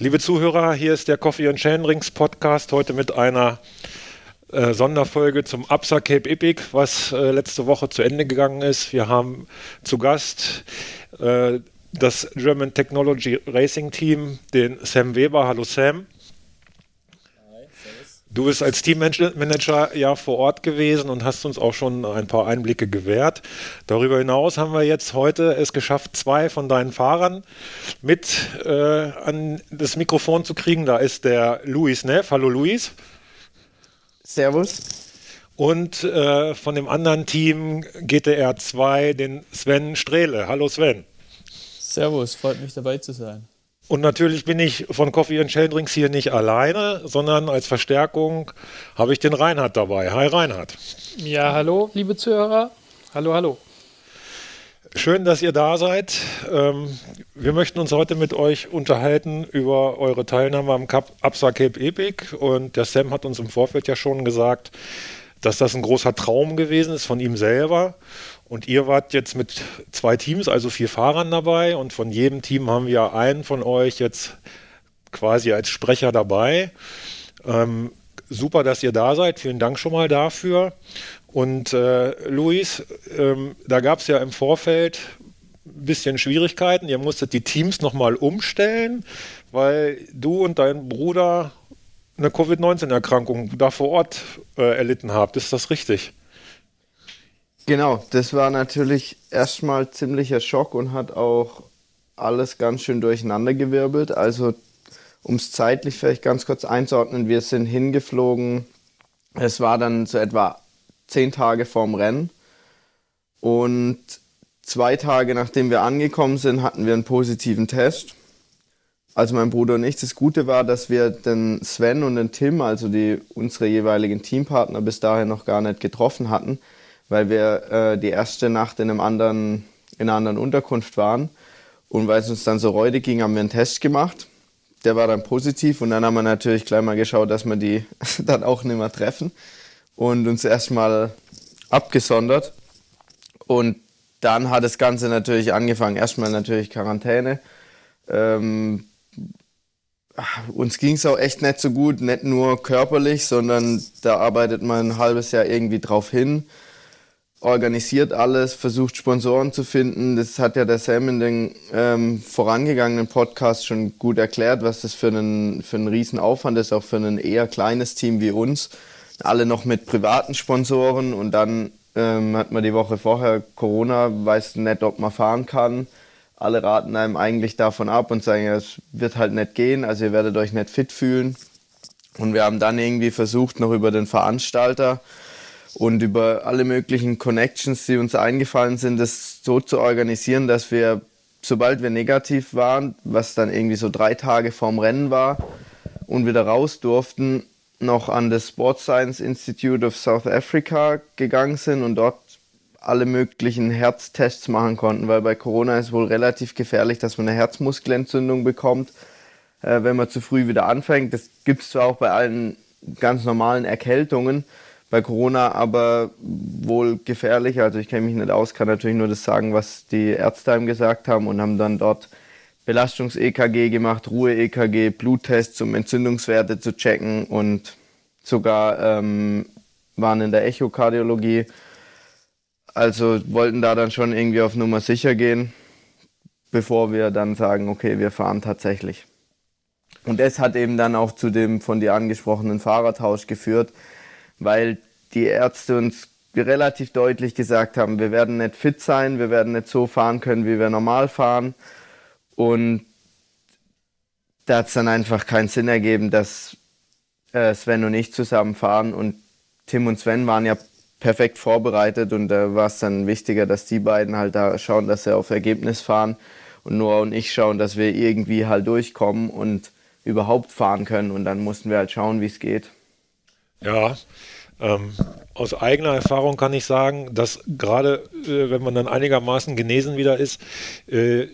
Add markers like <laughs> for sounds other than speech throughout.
Liebe Zuhörer, hier ist der Coffee and Chain Rings Podcast heute mit einer äh, Sonderfolge zum Absa Cape Epic, was äh, letzte Woche zu Ende gegangen ist. Wir haben zu Gast äh, das German Technology Racing Team, den Sam Weber. Hallo Sam. Du bist als Teammanager ja vor Ort gewesen und hast uns auch schon ein paar Einblicke gewährt. Darüber hinaus haben wir jetzt heute es geschafft, zwei von deinen Fahrern mit äh, an das Mikrofon zu kriegen. Da ist der Luis Neff. Hallo Luis. Servus. Und äh, von dem anderen Team GTR 2, den Sven Strehle. Hallo Sven. Servus, freut mich dabei zu sein. Und natürlich bin ich von Coffee and Chain Drinks hier nicht alleine, sondern als Verstärkung habe ich den Reinhard dabei. Hi Reinhard. Ja, hallo, liebe Zuhörer. Hallo, hallo. Schön, dass ihr da seid. Ähm, wir möchten uns heute mit euch unterhalten über eure Teilnahme am Cup Absa Cape Epic. Und der Sam hat uns im Vorfeld ja schon gesagt, dass das ein großer Traum gewesen ist von ihm selber. Und ihr wart jetzt mit zwei Teams, also vier Fahrern dabei. Und von jedem Team haben wir einen von euch jetzt quasi als Sprecher dabei. Ähm, super, dass ihr da seid. Vielen Dank schon mal dafür. Und äh, Luis, ähm, da gab es ja im Vorfeld ein bisschen Schwierigkeiten. Ihr musstet die Teams nochmal umstellen, weil du und dein Bruder eine Covid-19-Erkrankung da vor Ort äh, erlitten habt. Ist das richtig? Genau, das war natürlich erstmal ziemlicher Schock und hat auch alles ganz schön durcheinandergewirbelt. Also, um es zeitlich vielleicht ganz kurz einzuordnen, wir sind hingeflogen. Es war dann so etwa zehn Tage vorm Rennen. Und zwei Tage nachdem wir angekommen sind, hatten wir einen positiven Test. Also mein Bruder und ich. Das Gute war, dass wir den Sven und den Tim, also die, unsere jeweiligen Teampartner, bis dahin noch gar nicht getroffen hatten weil wir äh, die erste Nacht in, einem anderen, in einer anderen Unterkunft waren. Und weil es uns dann so räudig ging, haben wir einen Test gemacht. Der war dann positiv und dann haben wir natürlich gleich mal geschaut, dass wir die <laughs> dann auch nicht mehr treffen und uns erstmal abgesondert. Und dann hat das Ganze natürlich angefangen. Erstmal natürlich Quarantäne. Ähm, uns ging es auch echt nicht so gut, nicht nur körperlich, sondern da arbeitet man ein halbes Jahr irgendwie drauf hin organisiert alles, versucht Sponsoren zu finden. Das hat ja der Sam in den ähm, vorangegangenen Podcast schon gut erklärt, was das für einen, für einen Riesenaufwand ist, auch für ein eher kleines Team wie uns. Alle noch mit privaten Sponsoren und dann ähm, hat man die Woche vorher Corona, weiß nicht, ob man fahren kann. Alle raten einem eigentlich davon ab und sagen, ja, es wird halt nicht gehen, also ihr werdet euch nicht fit fühlen. Und wir haben dann irgendwie versucht, noch über den Veranstalter und über alle möglichen Connections, die uns eingefallen sind, das so zu organisieren, dass wir, sobald wir negativ waren, was dann irgendwie so drei Tage vorm Rennen war und wieder raus durften, noch an das Sports Science Institute of South Africa gegangen sind und dort alle möglichen Herztests machen konnten, weil bei Corona ist wohl relativ gefährlich, dass man eine Herzmuskelentzündung bekommt, äh, wenn man zu früh wieder anfängt. Das gibt es zwar auch bei allen ganz normalen Erkältungen, bei Corona aber wohl gefährlich. Also ich kenne mich nicht aus, kann natürlich nur das sagen, was die Ärzte einem gesagt haben und haben dann dort Belastungs-EKG gemacht, Ruhe-EKG, Bluttests, um Entzündungswerte zu checken und sogar ähm, waren in der Echokardiologie. Also wollten da dann schon irgendwie auf Nummer sicher gehen, bevor wir dann sagen, okay, wir fahren tatsächlich. Und das hat eben dann auch zu dem von dir angesprochenen Fahrertausch geführt, weil die Ärzte uns relativ deutlich gesagt haben, wir werden nicht fit sein, wir werden nicht so fahren können, wie wir normal fahren. Und da hat es dann einfach keinen Sinn ergeben, dass äh, Sven und ich zusammen fahren. Und Tim und Sven waren ja perfekt vorbereitet und da war es dann wichtiger, dass die beiden halt da schauen, dass sie auf Ergebnis fahren und Noah und ich schauen, dass wir irgendwie halt durchkommen und überhaupt fahren können. Und dann mussten wir halt schauen, wie es geht. Ja, ähm, aus eigener Erfahrung kann ich sagen, dass gerade äh, wenn man dann einigermaßen genesen wieder ist, äh,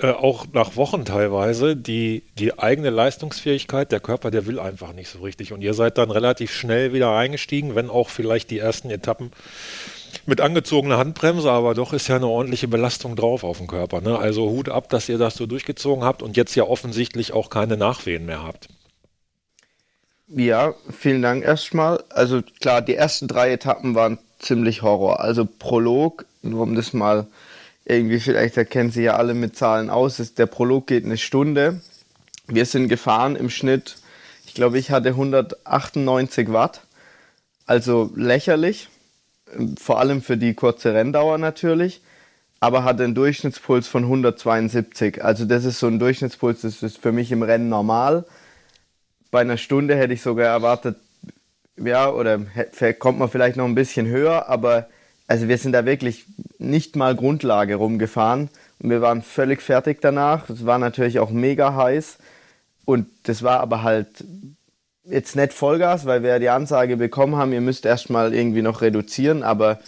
äh, auch nach Wochen teilweise die, die eigene Leistungsfähigkeit, der Körper, der will einfach nicht so richtig. Und ihr seid dann relativ schnell wieder eingestiegen, wenn auch vielleicht die ersten Etappen mit angezogener Handbremse, aber doch ist ja eine ordentliche Belastung drauf auf dem Körper. Ne? Also Hut ab, dass ihr das so durchgezogen habt und jetzt ja offensichtlich auch keine Nachwehen mehr habt. Ja, vielen Dank erstmal. Also klar, die ersten drei Etappen waren ziemlich Horror. Also Prolog, nur um das mal irgendwie, vielleicht erkennen Sie ja alle mit Zahlen aus, ist, der Prolog geht eine Stunde. Wir sind gefahren im Schnitt, ich glaube, ich hatte 198 Watt. Also lächerlich, vor allem für die kurze Renndauer natürlich, aber hatte einen Durchschnittspuls von 172. Also das ist so ein Durchschnittspuls, das ist für mich im Rennen normal. Bei einer Stunde hätte ich sogar erwartet, ja, oder kommt man vielleicht noch ein bisschen höher, aber also wir sind da wirklich nicht mal Grundlage rumgefahren und wir waren völlig fertig danach. Es war natürlich auch mega heiß und das war aber halt jetzt nicht Vollgas, weil wir die Ansage bekommen haben, ihr müsst erstmal irgendwie noch reduzieren, aber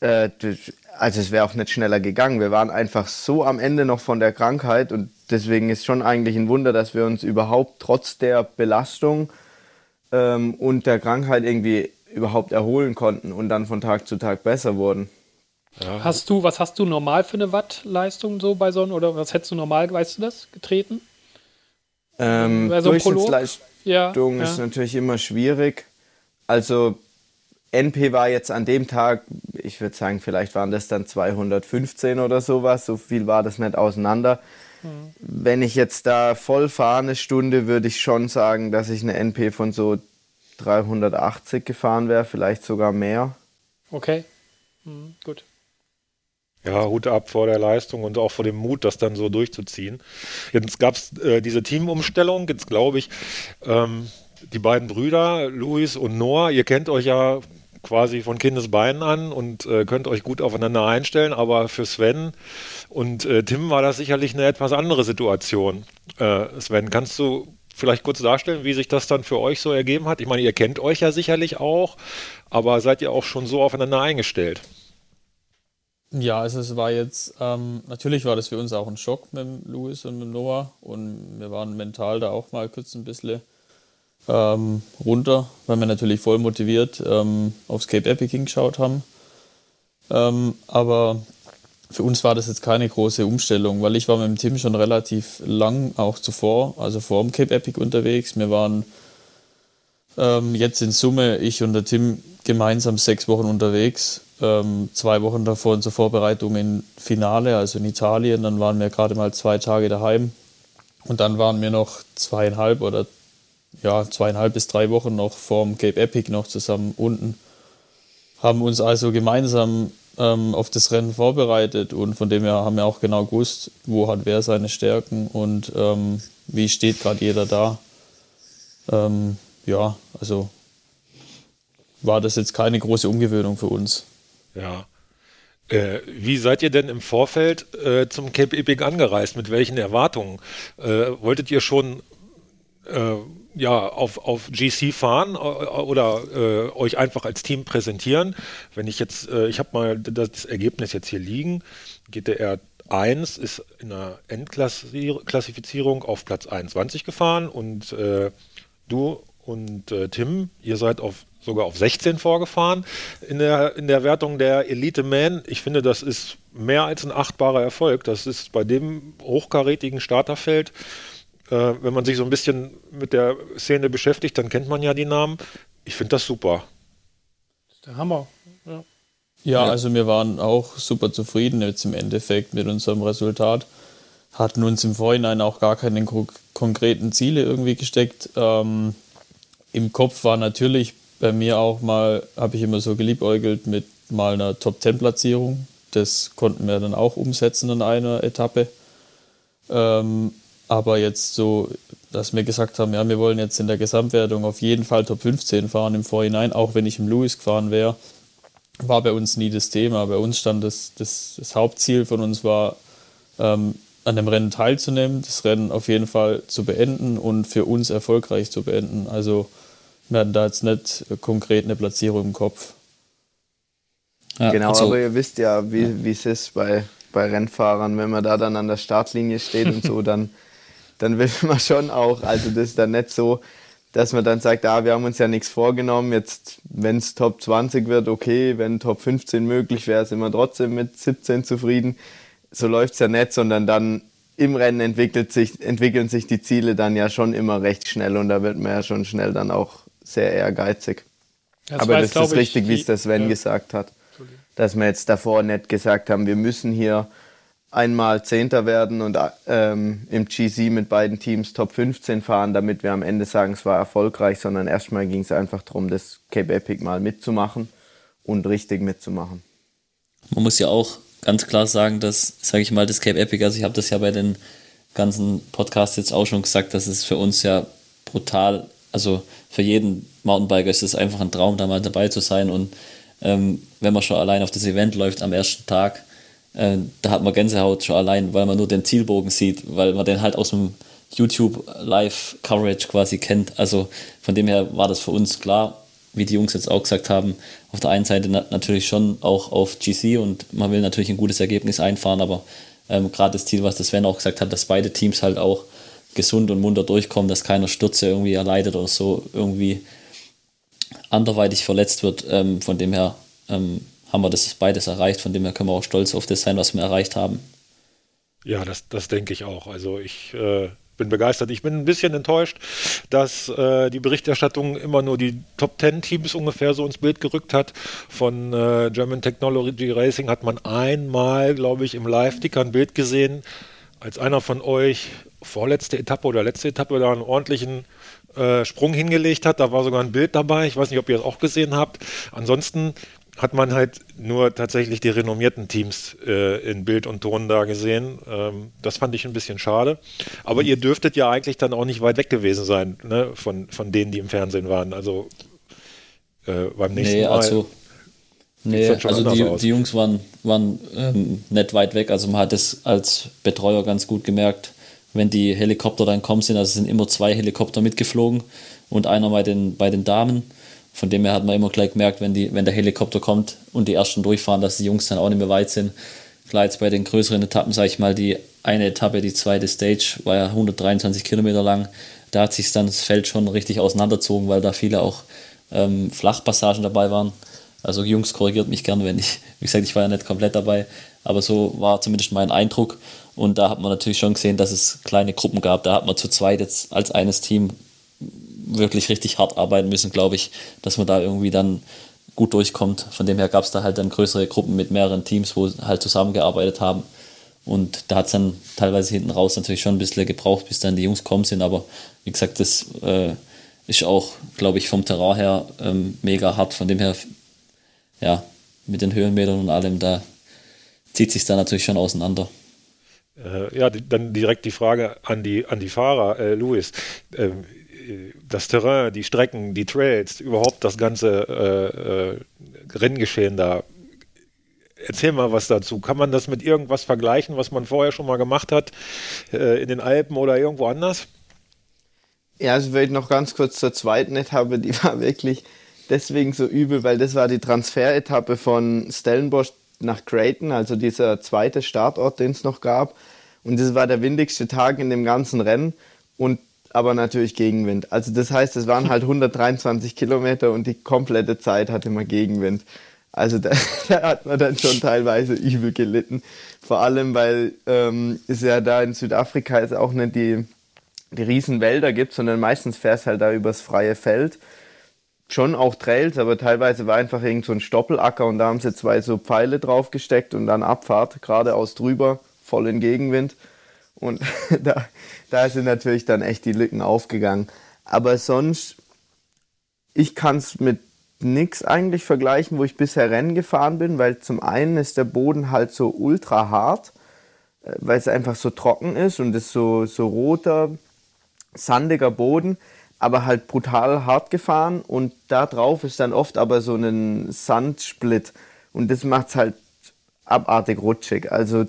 äh, also es wäre auch nicht schneller gegangen. Wir waren einfach so am Ende noch von der Krankheit und deswegen ist schon eigentlich ein Wunder, dass wir uns überhaupt trotz der Belastung ähm, und der Krankheit irgendwie überhaupt erholen konnten und dann von Tag zu Tag besser wurden. Ja. Hast du, was hast du normal für eine Wattleistung so bei Sonnen oder was hättest du normal, weißt du das, getreten? Ähm, so Durchschnittsleistung ja, ja. ist natürlich immer schwierig. Also NP war jetzt an dem Tag, ich würde sagen, vielleicht waren das dann 215 oder sowas, so viel war das nicht auseinander. Mhm. Wenn ich jetzt da voll fahre eine Stunde, würde ich schon sagen, dass ich eine NP von so 380 gefahren wäre, vielleicht sogar mehr. Okay, mhm, gut. Ja, Hut ab vor der Leistung und auch vor dem Mut, das dann so durchzuziehen. Jetzt gab es äh, diese Teamumstellung. Jetzt glaube ich, ähm, die beiden Brüder, Luis und Noah, ihr kennt euch ja quasi von Kindesbeinen an und äh, könnt euch gut aufeinander einstellen. Aber für Sven und äh, Tim war das sicherlich eine etwas andere Situation. Äh, Sven, kannst du vielleicht kurz darstellen, wie sich das dann für euch so ergeben hat? Ich meine, ihr kennt euch ja sicherlich auch, aber seid ihr auch schon so aufeinander eingestellt? Ja, also es war jetzt, ähm, natürlich war das für uns auch ein Schock mit Louis und mit Noah und wir waren mental da auch mal kurz ein bisschen ähm, runter, weil wir natürlich voll motiviert ähm, aufs Cape Epic hingeschaut haben. Ähm, aber für uns war das jetzt keine große Umstellung, weil ich war mit dem Tim schon relativ lang auch zuvor, also vor dem Cape Epic unterwegs. Wir waren ähm, jetzt in Summe, ich und der Tim, gemeinsam sechs Wochen unterwegs. Ähm, zwei Wochen davor zur Vorbereitung in Finale, also in Italien. Dann waren wir gerade mal zwei Tage daheim. Und dann waren wir noch zweieinhalb oder ja, zweieinhalb bis drei Wochen noch vorm Cape Epic noch zusammen unten. Haben uns also gemeinsam ähm, auf das Rennen vorbereitet und von dem her haben wir auch genau gewusst, wo hat wer seine Stärken und ähm, wie steht gerade jeder da. Ähm, ja, also war das jetzt keine große Umgewöhnung für uns. Ja. Äh, wie seid ihr denn im Vorfeld äh, zum Cape Epic angereist? Mit welchen Erwartungen? Äh, wolltet ihr schon äh, ja, auf, auf GC fahren äh, oder äh, euch einfach als Team präsentieren. Wenn ich jetzt, äh, ich habe mal das Ergebnis jetzt hier liegen, GTR 1 ist in der Endklassifizierung auf Platz 21 gefahren und äh, du und äh, Tim, ihr seid auf, sogar auf 16 vorgefahren in der, in der Wertung der Elite Man. Ich finde, das ist mehr als ein achtbarer Erfolg. Das ist bei dem hochkarätigen Starterfeld äh, wenn man sich so ein bisschen mit der Szene beschäftigt, dann kennt man ja die Namen. Ich finde das super. Das ist der Hammer. Ja. ja, also wir waren auch super zufrieden jetzt im Endeffekt mit unserem Resultat. Hatten uns im Vorhinein auch gar keine konkreten Ziele irgendwie gesteckt. Ähm, Im Kopf war natürlich bei mir auch mal, habe ich immer so geliebäugelt mit mal einer Top-10-Platzierung. Das konnten wir dann auch umsetzen in einer Etappe. Ähm, aber jetzt so, dass wir gesagt haben, ja, wir wollen jetzt in der Gesamtwertung auf jeden Fall Top 15 fahren im Vorhinein, auch wenn ich im Lewis gefahren wäre, war bei uns nie das Thema. Bei uns stand das, das, das Hauptziel von uns war, ähm, an dem Rennen teilzunehmen, das Rennen auf jeden Fall zu beenden und für uns erfolgreich zu beenden. Also wir hatten da jetzt nicht konkret eine Platzierung im Kopf. Ja, genau, also, aber ihr wisst ja, wie ja. es ist bei, bei Rennfahrern, wenn man da dann an der Startlinie steht und so, <laughs> dann dann will <laughs> man schon auch, also das ist dann nicht so, dass man dann sagt, ah, wir haben uns ja nichts vorgenommen, jetzt, wenn es Top 20 wird, okay, wenn Top 15 möglich wäre, sind wir trotzdem mit 17 zufrieden. So läuft es ja nicht, sondern dann im Rennen entwickelt sich, entwickeln sich die Ziele dann ja schon immer recht schnell und da wird man ja schon schnell dann auch sehr ehrgeizig. Das Aber weiß, das ist richtig, wie es der Sven ja. gesagt hat. Dass wir jetzt davor nicht gesagt haben, wir müssen hier einmal Zehnter werden und ähm, im GC mit beiden Teams Top 15 fahren, damit wir am Ende sagen, es war erfolgreich, sondern erstmal ging es einfach darum, das Cape Epic mal mitzumachen und richtig mitzumachen. Man muss ja auch ganz klar sagen, dass, sage ich mal, das Cape Epic, also ich habe das ja bei den ganzen Podcasts jetzt auch schon gesagt, dass es für uns ja brutal, also für jeden Mountainbiker ist es einfach ein Traum, da mal dabei zu sein und ähm, wenn man schon allein auf das Event läuft am ersten Tag, äh, da hat man Gänsehaut schon allein, weil man nur den Zielbogen sieht, weil man den halt aus dem YouTube Live Coverage quasi kennt. Also von dem her war das für uns klar, wie die Jungs jetzt auch gesagt haben, auf der einen Seite natürlich schon auch auf GC und man will natürlich ein gutes Ergebnis einfahren, aber ähm, gerade das Ziel, was das Sven auch gesagt hat, dass beide Teams halt auch gesund und munter durchkommen, dass keiner Stürze irgendwie erleidet oder so irgendwie anderweitig verletzt wird. Ähm, von dem her ähm, haben wir das beides erreicht, von dem her können wir auch stolz auf das sein, was wir erreicht haben. Ja, das, das denke ich auch. Also ich äh, bin begeistert. Ich bin ein bisschen enttäuscht, dass äh, die Berichterstattung immer nur die Top 10 Teams ungefähr so ins Bild gerückt hat. Von äh, German Technology Racing hat man einmal, glaube ich, im Live-Ticker ein Bild gesehen, als einer von euch vorletzte Etappe oder letzte Etappe da einen ordentlichen äh, Sprung hingelegt hat. Da war sogar ein Bild dabei. Ich weiß nicht, ob ihr das auch gesehen habt. Ansonsten hat man halt nur tatsächlich die renommierten Teams äh, in Bild und Ton da gesehen. Ähm, das fand ich ein bisschen schade. Aber ihr dürftet ja eigentlich dann auch nicht weit weg gewesen sein ne, von, von denen, die im Fernsehen waren. Also äh, beim nächsten nee, Mal. Also, nee, also die, die, Jungs waren, waren ähm, nicht weit weg. Also man hat es als Betreuer ganz gut gemerkt, wenn die Helikopter dann kommen sind. Also es sind immer zwei Helikopter mitgeflogen und einer bei den, bei den Damen. Von dem her hat man immer gleich gemerkt, wenn, die, wenn der Helikopter kommt und die ersten durchfahren, dass die Jungs dann auch nicht mehr weit sind. Klar, jetzt bei den größeren Etappen, sage ich mal, die eine Etappe, die zweite Stage, war ja 123 Kilometer lang. Da hat sich dann das Feld schon richtig auseinanderzogen, weil da viele auch ähm, Flachpassagen dabei waren. Also Jungs, korrigiert mich gern, wenn ich, <laughs> wie gesagt, ich war ja nicht komplett dabei, aber so war zumindest mein Eindruck. Und da hat man natürlich schon gesehen, dass es kleine Gruppen gab. Da hat man zu zweit jetzt als eines Team wirklich richtig hart arbeiten müssen, glaube ich, dass man da irgendwie dann gut durchkommt. Von dem her gab es da halt dann größere Gruppen mit mehreren Teams, wo halt zusammengearbeitet haben. Und da hat es dann teilweise hinten raus natürlich schon ein bisschen gebraucht, bis dann die Jungs kommen sind. Aber wie gesagt, das äh, ist auch, glaube ich, vom Terrain her ähm, mega hart. Von dem her, ja, mit den Höhenmetern und allem, da zieht sich da natürlich schon auseinander. Äh, ja, dann direkt die Frage an die, an die Fahrer, äh, Luis. Ähm, das Terrain, die Strecken, die Trails, überhaupt das ganze äh, äh, Renngeschehen da. Erzähl mal was dazu. Kann man das mit irgendwas vergleichen, was man vorher schon mal gemacht hat, äh, in den Alpen oder irgendwo anders? Ja, also vielleicht noch ganz kurz zur zweiten Etappe, die war wirklich deswegen so übel, weil das war die Transferetappe von Stellenbosch nach Creighton, also dieser zweite Startort, den es noch gab. Und das war der windigste Tag in dem ganzen Rennen. Und aber natürlich Gegenwind. Also das heißt, es waren halt 123 Kilometer und die komplette Zeit hatte man Gegenwind. Also da, <laughs> da hat man dann schon teilweise übel gelitten. Vor allem, weil ähm, es ja da in Südafrika jetzt auch nicht die, die riesen Wälder gibt, sondern meistens fährst halt da übers freie Feld. Schon auch Trails, aber teilweise war einfach irgend so ein Stoppelacker und da haben sie zwei so Pfeile draufgesteckt und dann Abfahrt, geradeaus drüber, voll in Gegenwind. Und <laughs> da, da sind natürlich dann echt die Lücken aufgegangen. Aber sonst, ich kann es mit nichts eigentlich vergleichen, wo ich bisher Rennen gefahren bin, weil zum einen ist der Boden halt so ultra hart, äh, weil es einfach so trocken ist und es so, so roter, sandiger Boden, aber halt brutal hart gefahren und da drauf ist dann oft aber so ein Sandsplit und das macht es halt abartig rutschig. Also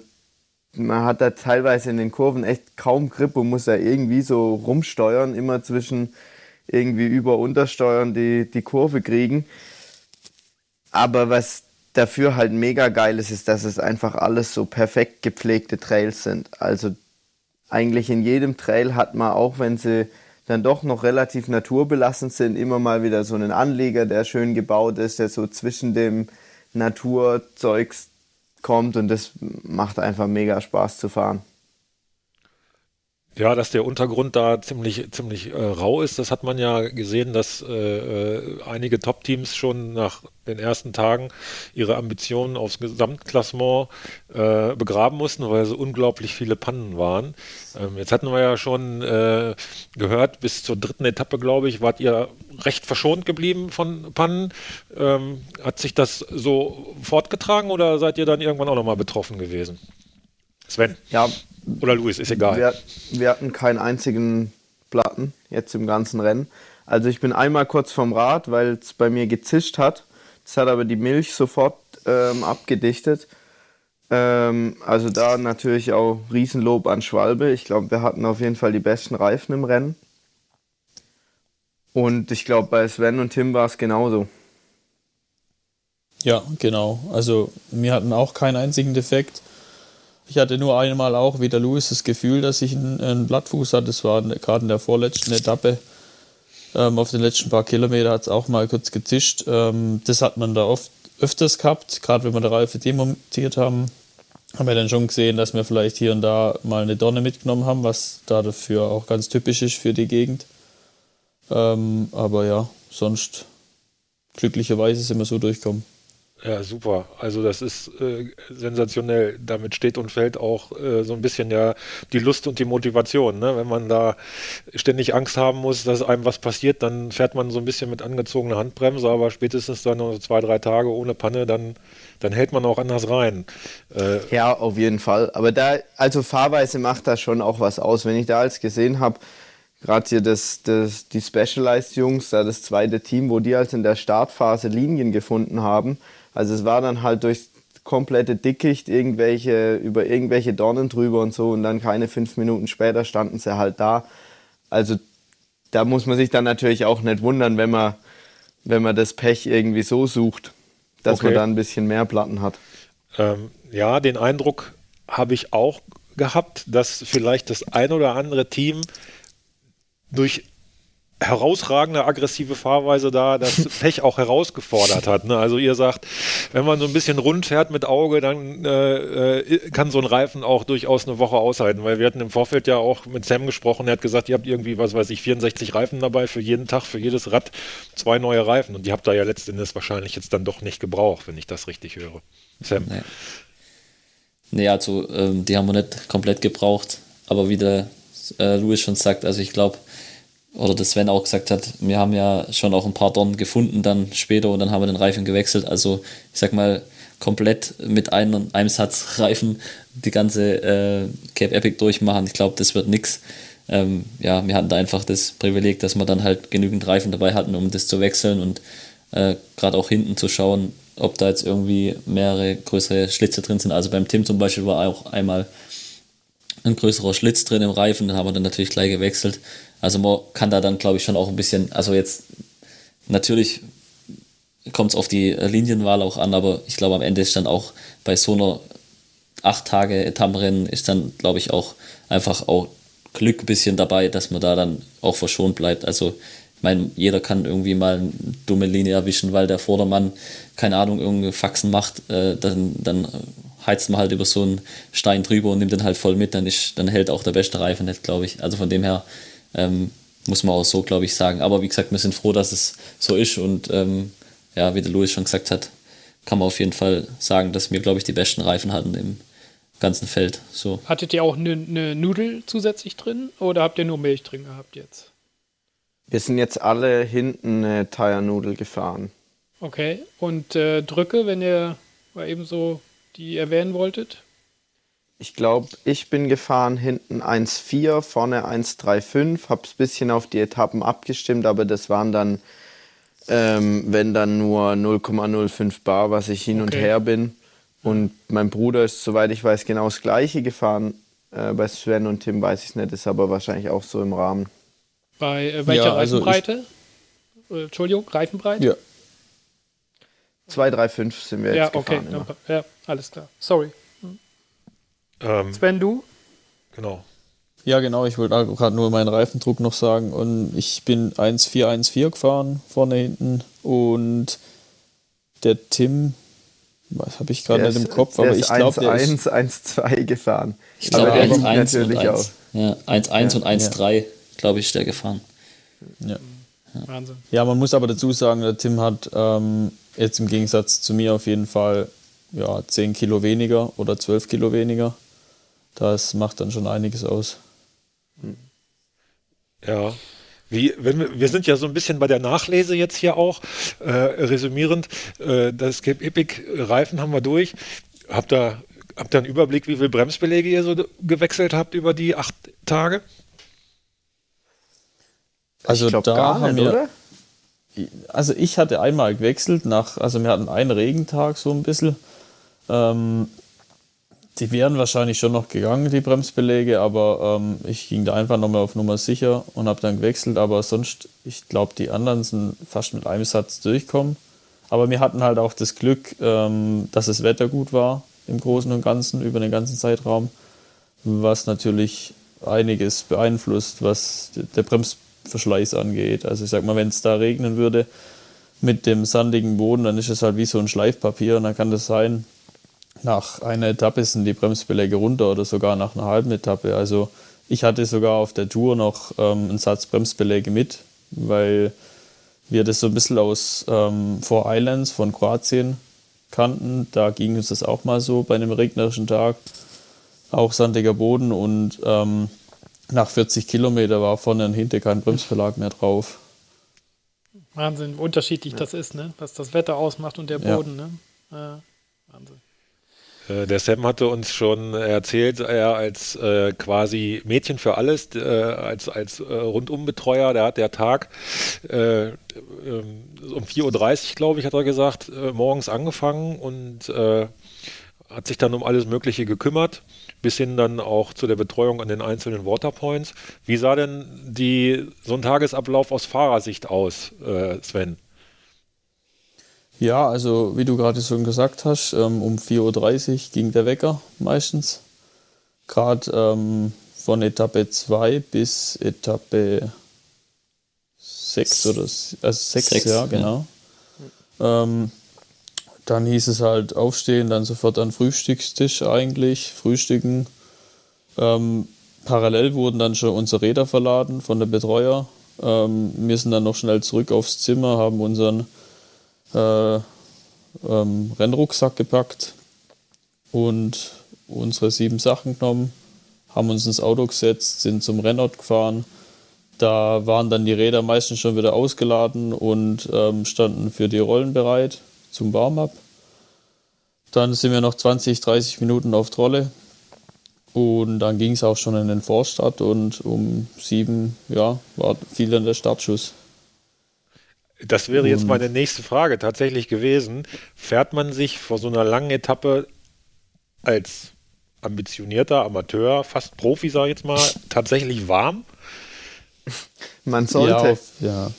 man hat da teilweise in den Kurven echt kaum Grip und muss da irgendwie so rumsteuern, immer zwischen irgendwie über untersteuern die, die Kurve kriegen. Aber was dafür halt mega geil ist, ist, dass es einfach alles so perfekt gepflegte Trails sind. Also eigentlich in jedem Trail hat man, auch wenn sie dann doch noch relativ naturbelassen sind. Immer mal wieder so einen Anleger, der schön gebaut ist, der so zwischen dem Naturzeugs kommt und das macht einfach mega Spaß zu fahren. Ja, dass der Untergrund da ziemlich, ziemlich äh, rau ist, das hat man ja gesehen, dass äh, äh, einige Top-Teams schon nach den ersten Tagen ihre Ambitionen aufs Gesamtklassement äh, begraben mussten, weil so unglaublich viele Pannen waren. Ähm, jetzt hatten wir ja schon äh, gehört, bis zur dritten Etappe, glaube ich, wart ihr recht verschont geblieben von Pannen. Ähm, hat sich das so fortgetragen oder seid ihr dann irgendwann auch nochmal betroffen gewesen? Sven? Ja, oder Luis, ist egal. Wir, wir, hatten keinen einzigen Platten jetzt im ganzen Rennen. Also ich bin einmal kurz vom Rad, weil es bei mir gezischt hat. Das hat aber die Milch sofort ähm, abgedichtet. Ähm, also da natürlich auch Riesenlob an Schwalbe. Ich glaube, wir hatten auf jeden Fall die besten Reifen im Rennen. Und ich glaube, bei Sven und Tim war es genauso. Ja, genau. Also wir hatten auch keinen einzigen Defekt. Ich hatte nur einmal auch, wie der Louis, das Gefühl, dass ich einen, einen Blattfuß hatte. Das war gerade in der vorletzten Etappe. Ähm, auf den letzten paar Kilometern hat es auch mal kurz gezischt. Ähm, das hat man da oft öfters gehabt, gerade wenn wir der Reife demontiert haben. Haben wir dann schon gesehen, dass wir vielleicht hier und da mal eine Donne mitgenommen haben, was da dafür auch ganz typisch ist für die Gegend. Ähm, aber ja, sonst glücklicherweise sind wir so durchgekommen. Ja, super. Also das ist äh, sensationell. Damit steht und fällt auch äh, so ein bisschen ja die Lust und die Motivation. Ne? Wenn man da ständig Angst haben muss, dass einem was passiert, dann fährt man so ein bisschen mit angezogener Handbremse, aber spätestens dann noch zwei, drei Tage ohne Panne, dann, dann hält man auch anders rein. Äh, ja, auf jeden Fall. Aber da, also Fahrweise macht da schon auch was aus. Wenn ich da als gesehen habe, gerade hier das, das, die Specialized Jungs, da das zweite Team, wo die als in der Startphase Linien gefunden haben, also es war dann halt durch komplette Dickicht irgendwelche, über irgendwelche Dornen drüber und so und dann keine fünf Minuten später standen sie halt da. Also da muss man sich dann natürlich auch nicht wundern, wenn man, wenn man das Pech irgendwie so sucht, dass okay. man da ein bisschen mehr Platten hat. Ähm, ja, den Eindruck habe ich auch gehabt, dass vielleicht das ein oder andere Team durch herausragende aggressive Fahrweise da das <laughs> Pech auch herausgefordert hat. Ne? Also ihr sagt, wenn man so ein bisschen rund fährt mit Auge, dann äh, äh, kann so ein Reifen auch durchaus eine Woche aushalten, weil wir hatten im Vorfeld ja auch mit Sam gesprochen, er hat gesagt, ihr habt irgendwie, was weiß ich, 64 Reifen dabei für jeden Tag, für jedes Rad zwei neue Reifen und die habt ihr ja letztendlich wahrscheinlich jetzt dann doch nicht gebraucht, wenn ich das richtig höre. Sam. Nee, nee also ähm, die haben wir nicht komplett gebraucht, aber wie der äh, Louis schon sagt, also ich glaube, oder das Sven auch gesagt hat, wir haben ja schon auch ein paar Dornen gefunden dann später und dann haben wir den Reifen gewechselt. Also ich sag mal, komplett mit einem, einem Satz <laughs> Reifen die ganze äh, Cape Epic durchmachen. Ich glaube, das wird nichts. Ähm, ja, wir hatten da einfach das Privileg, dass wir dann halt genügend Reifen dabei hatten, um das zu wechseln und äh, gerade auch hinten zu schauen, ob da jetzt irgendwie mehrere größere Schlitze drin sind. Also beim Tim zum Beispiel war auch einmal ein größerer Schlitz drin im Reifen, den haben wir dann natürlich gleich gewechselt. Also man kann da dann, glaube ich, schon auch ein bisschen, also jetzt natürlich kommt es auf die Linienwahl auch an, aber ich glaube am Ende ist dann auch bei so einer acht Tage Etappenrennen ist dann, glaube ich, auch einfach auch Glück ein bisschen dabei, dass man da dann auch verschont bleibt. Also ich meine, jeder kann irgendwie mal eine dumme Linie erwischen, weil der Vordermann, keine Ahnung, irgendeine Faxen macht, äh, dann, dann heizt man halt über so einen Stein drüber und nimmt den halt voll mit, dann, ist, dann hält auch der beste Reifen nicht, glaube ich. Also von dem her ähm, muss man auch so, glaube ich, sagen. Aber wie gesagt, wir sind froh, dass es so ist und ähm, ja, wie der Louis schon gesagt hat, kann man auf jeden Fall sagen, dass wir, glaube ich, die besten Reifen hatten im ganzen Feld. So. Hattet ihr auch eine ne Nudel zusätzlich drin oder habt ihr nur Milch drin gehabt jetzt? Wir sind jetzt alle hinten eine Tire-Nudel gefahren. Okay, und äh, Drücke, wenn ihr mal eben so die erwähnen wolltet? Ich glaube, ich bin gefahren hinten 1,4, vorne 1,35, habe es ein bisschen auf die Etappen abgestimmt, aber das waren dann, ähm, wenn dann nur 0,05 Bar, was ich hin okay. und her bin. Und mein Bruder ist, soweit ich weiß, genau das gleiche gefahren. Äh, bei Sven und Tim weiß ich es nicht, ist aber wahrscheinlich auch so im Rahmen. Bei äh, welcher ja, also Reifenbreite? Äh, Entschuldigung, Reifenbreite? Ja. 235 sind wir jetzt ja, gefahren. Okay. Ja, alles klar. Sorry. Ähm, Sven, du? Genau. Ja, genau, ich wollte gerade nur meinen Reifendruck noch sagen. Und ich bin 1,414 gefahren, vorne hinten. Und der Tim, was habe ich gerade nicht im Kopf, aber ich glaube, der ist 1-1-2 gefahren. Ich glaube, 1-1 natürlich und 1. Ja, 1-1 ja. und 1-3, ja. glaube ich, ist der gefahren. Ja. Wahnsinn. Ja, man muss aber dazu sagen, der Tim hat ähm, jetzt im Gegensatz zu mir auf jeden Fall ja, 10 Kilo weniger oder 12 Kilo weniger. Das macht dann schon einiges aus. Ja. Wie, wenn wir, wir sind ja so ein bisschen bei der Nachlese jetzt hier auch, äh, resümierend. Äh, das Cape Epic Reifen haben wir durch. Habt ihr, habt ihr einen Überblick, wie viele Bremsbeläge ihr so gewechselt habt über die acht Tage? Also glaub, da haben nicht, wir, oder? Also ich hatte einmal gewechselt nach, also wir hatten einen Regentag so ein bisschen. Ähm, die wären wahrscheinlich schon noch gegangen, die Bremsbeläge, aber ähm, ich ging da einfach nochmal auf Nummer sicher und habe dann gewechselt. Aber sonst, ich glaube, die anderen sind fast mit einem Satz durchkommen. Aber wir hatten halt auch das Glück, ähm, dass das Wetter gut war im Großen und Ganzen über den ganzen Zeitraum, was natürlich einiges beeinflusst, was der Bremsverschleiß angeht. Also ich sag mal, wenn es da regnen würde mit dem sandigen Boden, dann ist es halt wie so ein Schleifpapier und dann kann das sein, nach einer Etappe sind die Bremsbeläge runter oder sogar nach einer halben Etappe. Also ich hatte sogar auf der Tour noch ähm, einen Satz Bremsbeläge mit, weil wir das so ein bisschen aus ähm, Four Islands von Kroatien kannten. Da ging uns das auch mal so bei einem regnerischen Tag. Auch sandiger Boden und ähm, nach 40 Kilometer war vorne und hinten kein Bremsbelag mehr drauf. Wahnsinn, wie unterschiedlich ja. das ist, ne? was das Wetter ausmacht und der Boden. Ja. Ne? Äh, Wahnsinn. Äh, der Sam hatte uns schon erzählt, er als äh, quasi Mädchen für alles, äh, als, als äh, Rundumbetreuer, der hat der Tag äh, ähm, um 4.30 Uhr, glaube ich, hat er gesagt, äh, morgens angefangen und hat sich dann um alles Mögliche gekümmert, bis hin dann auch zu der Betreuung an den einzelnen Waterpoints. Wie sah denn die, so ein Tagesablauf aus Fahrersicht aus, Sven? Ja, also wie du gerade schon gesagt hast, ähm, um 4.30 Uhr ging der Wecker meistens. Gerade ähm, von Etappe 2 bis Etappe 6 oder also 6, 6 ja, genau. Ja. Ähm, dann hieß es halt aufstehen, dann sofort an Frühstückstisch eigentlich, frühstücken. Ähm, parallel wurden dann schon unsere Räder verladen von der Betreuer. Ähm, wir sind dann noch schnell zurück aufs Zimmer, haben unseren äh, ähm, Rennrucksack gepackt und unsere sieben Sachen genommen, haben uns ins Auto gesetzt, sind zum Rennort gefahren. Da waren dann die Räder meistens schon wieder ausgeladen und ähm, standen für die Rollen bereit zum Warm-up. Dann sind wir noch 20, 30 Minuten auf Trolle und dann ging es auch schon in den Vorstadt und um sieben ja, war, fiel dann der Startschuss. Das wäre jetzt meine nächste Frage tatsächlich gewesen. Fährt man sich vor so einer langen Etappe als ambitionierter Amateur, fast Profi, sage ich jetzt mal, <laughs> tatsächlich warm? Man sollte. Ja, auf, ja.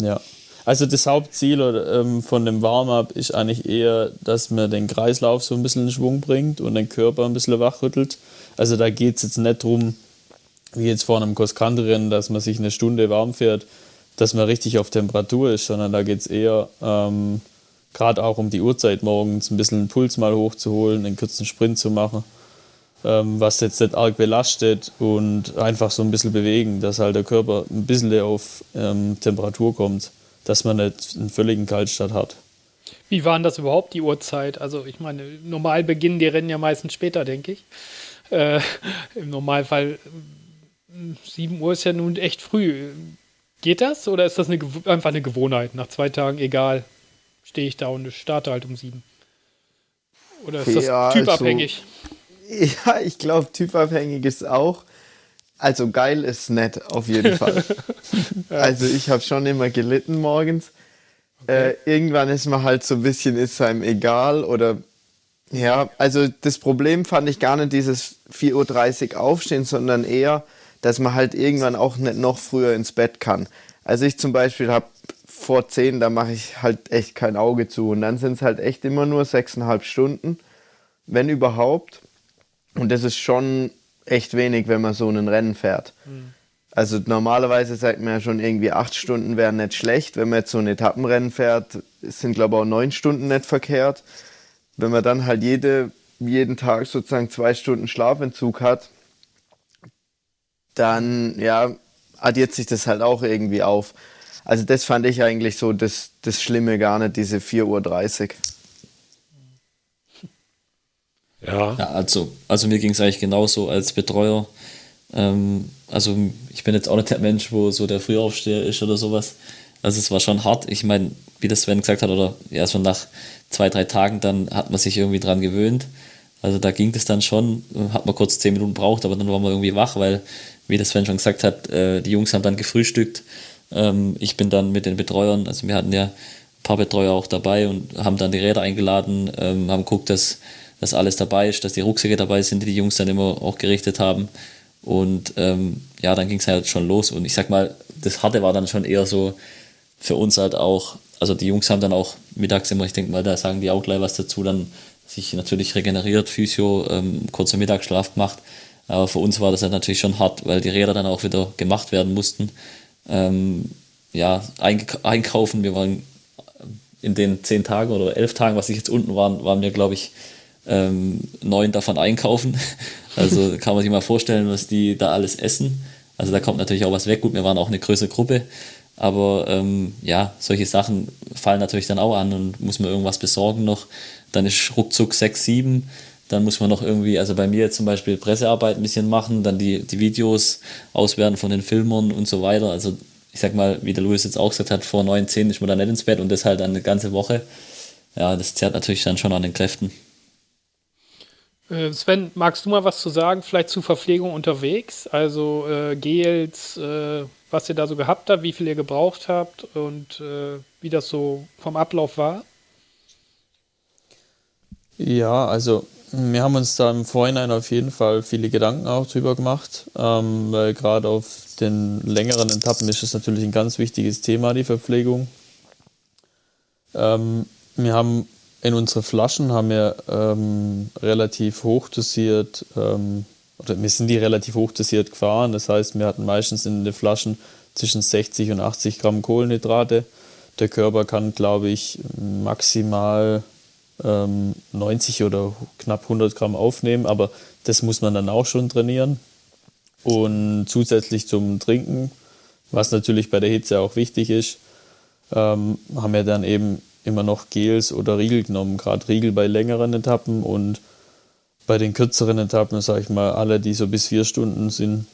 ja. Also das Hauptziel ähm, von dem Warm-up ist eigentlich eher, dass man den Kreislauf so ein bisschen in Schwung bringt und den Körper ein bisschen wachrüttelt. Also da geht es jetzt nicht darum, wie jetzt vor einem Cross-Country-Rennen, dass man sich eine Stunde warm fährt, dass man richtig auf Temperatur ist, sondern da geht es eher ähm, gerade auch um die Uhrzeit morgens ein bisschen den Puls mal hochzuholen, einen kurzen Sprint zu machen, ähm, was jetzt nicht arg belastet und einfach so ein bisschen bewegen, dass halt der Körper ein bisschen auf ähm, Temperatur kommt, dass man nicht einen völligen Kaltstart hat. Wie war denn das überhaupt, die Uhrzeit? Also ich meine, normal beginnen die Rennen ja meistens später, denke ich. Äh, <laughs> Im Normalfall 7 Uhr ist ja nun echt früh. Geht das oder ist das eine, einfach eine Gewohnheit? Nach zwei Tagen, egal, stehe ich da und starte halt um sieben. Oder ist das ja, typabhängig? Also, <laughs> ja, ich glaube, typabhängig ist auch. Also geil ist nett, auf jeden <laughs> Fall. ja. Also ich habe schon immer gelitten morgens. Okay. Äh, irgendwann ist man halt so ein bisschen, ist einem egal oder ja, also das Problem fand ich gar nicht dieses 4.30 Uhr aufstehen, sondern eher, dass man halt irgendwann auch nicht noch früher ins Bett kann. Also ich zum Beispiel habe vor zehn, da mache ich halt echt kein Auge zu. Und dann sind es halt echt immer nur sechseinhalb Stunden, wenn überhaupt. Und das ist schon echt wenig, wenn man so ein Rennen fährt. Mhm. Also normalerweise sagt man ja schon irgendwie acht Stunden wären nicht schlecht. Wenn man jetzt so ein Etappenrennen fährt, sind glaube ich auch neun Stunden nicht verkehrt. Wenn man dann halt jede, jeden Tag sozusagen zwei Stunden Schlafentzug hat, dann ja, addiert sich das halt auch irgendwie auf. Also das fand ich eigentlich so das, das Schlimme gar nicht, diese 4.30 Uhr. Ja. ja also, also mir ging es eigentlich genauso als Betreuer. Ähm, also ich bin jetzt auch nicht der Mensch, wo so der Frühaufsteher ist oder sowas. Also es war schon hart. Ich meine, wie das Sven gesagt hat, oder ja, so nach zwei, drei Tagen, dann hat man sich irgendwie dran gewöhnt. Also da ging das dann schon, hat man kurz zehn Minuten braucht, aber dann war man irgendwie wach, weil, wie das Sven schon gesagt hat, äh, die Jungs haben dann gefrühstückt. Ähm, ich bin dann mit den Betreuern, also wir hatten ja ein paar Betreuer auch dabei und haben dann die Räder eingeladen, ähm, haben geguckt, dass, dass alles dabei ist, dass die Rucksäcke dabei sind, die die Jungs dann immer auch gerichtet haben. Und ähm, ja, dann ging es halt schon los. Und ich sag mal, das Harte war dann schon eher so für uns halt auch, also die Jungs haben dann auch mittags immer, ich denke mal, da sagen die auch gleich was dazu, dann sich natürlich regeneriert, Physio, ähm, kurzer Mittagsschlaf gemacht. Aber für uns war das natürlich schon hart, weil die Räder dann auch wieder gemacht werden mussten. Ähm, ja, einkaufen, wir waren in den zehn Tagen oder elf Tagen, was ich jetzt unten waren, waren wir, glaube ich, ähm, neun davon einkaufen. <laughs> Also kann man sich mal vorstellen, was die da alles essen. Also da kommt natürlich auch was weg. Gut, wir waren auch eine größere Gruppe. Aber ähm, ja, solche Sachen fallen natürlich dann auch an und muss man irgendwas besorgen noch. Dann ist ruckzuck 6, 7. Dann muss man noch irgendwie, also bei mir zum Beispiel Pressearbeit ein bisschen machen, dann die, die Videos auswerten von den Filmern und so weiter. Also ich sag mal, wie der Louis jetzt auch gesagt hat, vor 9, 10 ist man dann nicht ins Bett und das halt eine ganze Woche. Ja, das zerrt natürlich dann schon an den Kräften. Äh, Sven, magst du mal was zu sagen, vielleicht zu Verpflegung unterwegs? Also äh, Gels, äh, was ihr da so gehabt habt, wie viel ihr gebraucht habt und äh, wie das so vom Ablauf war? Ja, also wir haben uns da im Vorhinein auf jeden Fall viele Gedanken auch drüber gemacht, ähm, weil gerade auf den längeren Etappen ist es natürlich ein ganz wichtiges Thema, die Verpflegung. Ähm, wir haben in unsere Flaschen haben wir ähm, relativ hoch dosiert, ähm, oder wir sind die relativ hoch dosiert gefahren. Das heißt, wir hatten meistens in den Flaschen zwischen 60 und 80 Gramm Kohlenhydrate. Der Körper kann, glaube ich, maximal ähm, 90 oder knapp 100 Gramm aufnehmen, aber das muss man dann auch schon trainieren. Und zusätzlich zum Trinken, was natürlich bei der Hitze auch wichtig ist, ähm, haben wir dann eben immer noch Gels oder Riegel genommen, gerade Riegel bei längeren Etappen und bei den kürzeren Etappen, sage ich mal, alle, die so bis vier Stunden sind,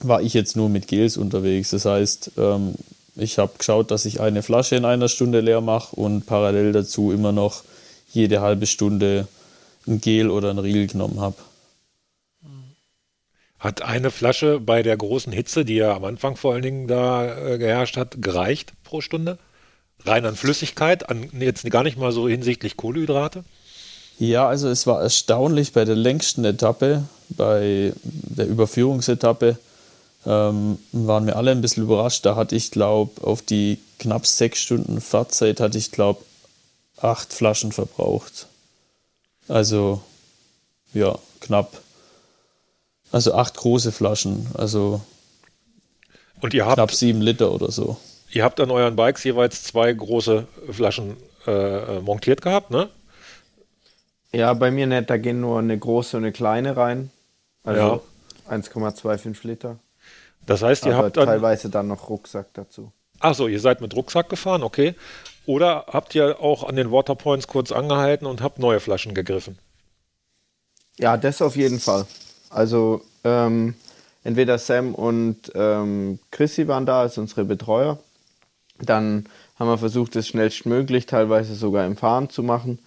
war ich jetzt nur mit Gels unterwegs. Das heißt, ähm, ich habe geschaut, dass ich eine Flasche in einer Stunde leer mache und parallel dazu immer noch jede halbe Stunde ein Gel oder ein Riegel genommen habe. Hat eine Flasche bei der großen Hitze, die ja am Anfang vor allen Dingen da äh, geherrscht hat, gereicht pro Stunde? rein an Flüssigkeit, an, jetzt gar nicht mal so hinsichtlich Kohlenhydrate? Ja, also es war erstaunlich bei der längsten Etappe, bei der Überführungsetappe, ähm, waren wir alle ein bisschen überrascht. Da hatte ich, glaube auf die knapp sechs Stunden Fahrzeit hatte ich, glaube acht Flaschen verbraucht. Also, ja, knapp. Also acht große Flaschen, also Und ihr habt, knapp sieben Liter oder so. Ihr habt an euren Bikes jeweils zwei große Flaschen äh, montiert gehabt, ne? Ja, bei mir nicht. Da gehen nur eine große und eine kleine rein. Also ja. 1,25 Liter. Das heißt, ihr Aber habt dann, teilweise dann noch Rucksack dazu. Achso, ihr seid mit Rucksack gefahren, okay. Oder habt ihr auch an den Waterpoints kurz angehalten und habt neue Flaschen gegriffen? Ja, das auf jeden Fall. Also ähm, entweder Sam und ähm, Chrissy waren da als unsere Betreuer. Dann haben wir versucht, es schnellstmöglich, teilweise sogar im Fahren zu machen.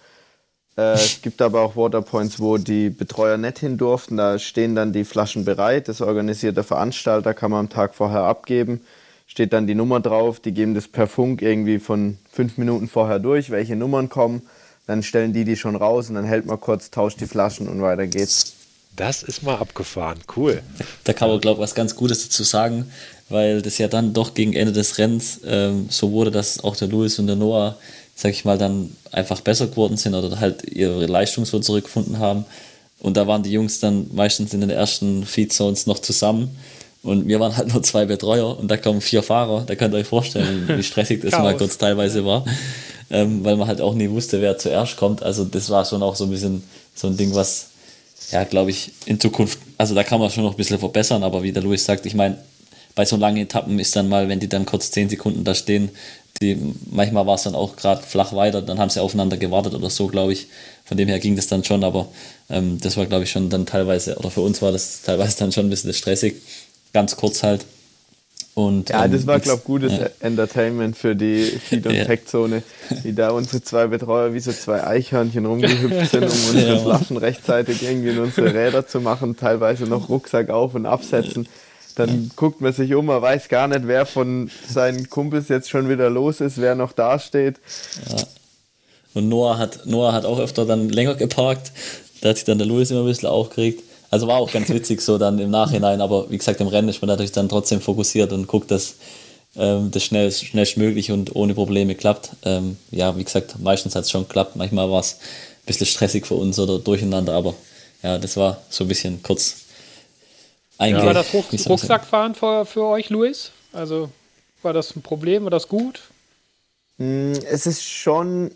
Äh, <laughs> es gibt aber auch Waterpoints, wo die Betreuer nicht hin durften. Da stehen dann die Flaschen bereit. Das organisiert der Veranstalter, kann man am Tag vorher abgeben. Steht dann die Nummer drauf. Die geben das per Funk irgendwie von fünf Minuten vorher durch, welche Nummern kommen. Dann stellen die die schon raus und dann hält man kurz, tauscht die Flaschen und weiter geht's. Das ist mal abgefahren. Cool. Da kann man, glaube ich, was ganz Gutes dazu sagen weil das ja dann doch gegen Ende des Rennens ähm, so wurde, dass auch der Louis und der Noah, sag ich mal, dann einfach besser geworden sind oder halt ihre Leistung so zurückgefunden haben. Und da waren die Jungs dann meistens in den ersten Feedzones noch zusammen. Und wir waren halt nur zwei Betreuer und da kommen vier Fahrer. Da könnt ihr euch vorstellen, wie stressig das mal kurz teilweise war. Ähm, weil man halt auch nie wusste, wer zuerst kommt. Also das war schon auch so ein bisschen so ein Ding, was, ja, glaube ich, in Zukunft, also da kann man schon noch ein bisschen verbessern, aber wie der Louis sagt, ich meine, bei so langen Etappen ist dann mal, wenn die dann kurz zehn Sekunden da stehen, die, manchmal war es dann auch gerade flach weiter, dann haben sie aufeinander gewartet oder so, glaube ich. Von dem her ging das dann schon, aber ähm, das war, glaube ich, schon dann teilweise, oder für uns war das teilweise dann schon ein bisschen stressig. Ganz kurz halt. Und, ja, das ähm, war, glaube ich, gutes ja. Entertainment für die <laughs> Feed- und ja. Tech-Zone, wie da unsere zwei Betreuer wie so zwei Eichhörnchen rumgehüpft sind, um unsere ja. Flaschen rechtzeitig irgendwie in unsere <laughs> Räder zu machen, teilweise noch Rucksack auf und absetzen. Dann guckt man sich um, man weiß gar nicht, wer von seinen Kumpels jetzt schon wieder los ist, wer noch da steht. Ja. Und Noah hat, Noah hat auch öfter dann länger geparkt. Da hat sich dann der Louis immer ein bisschen aufgeregt. Also war auch ganz witzig so dann im Nachhinein, aber wie gesagt, im Rennen ist man natürlich dann trotzdem fokussiert und guckt, dass ähm, das schnell, schnellstmöglich und ohne Probleme klappt. Ähm, ja, wie gesagt, meistens hat es schon geklappt. Manchmal war es ein bisschen stressig für uns oder durcheinander, aber ja, das war so ein bisschen kurz eigentlich. War das Ruck Rucksackfahren für, für euch, Luis? Also war das ein Problem? War das gut? Hm, es ist schon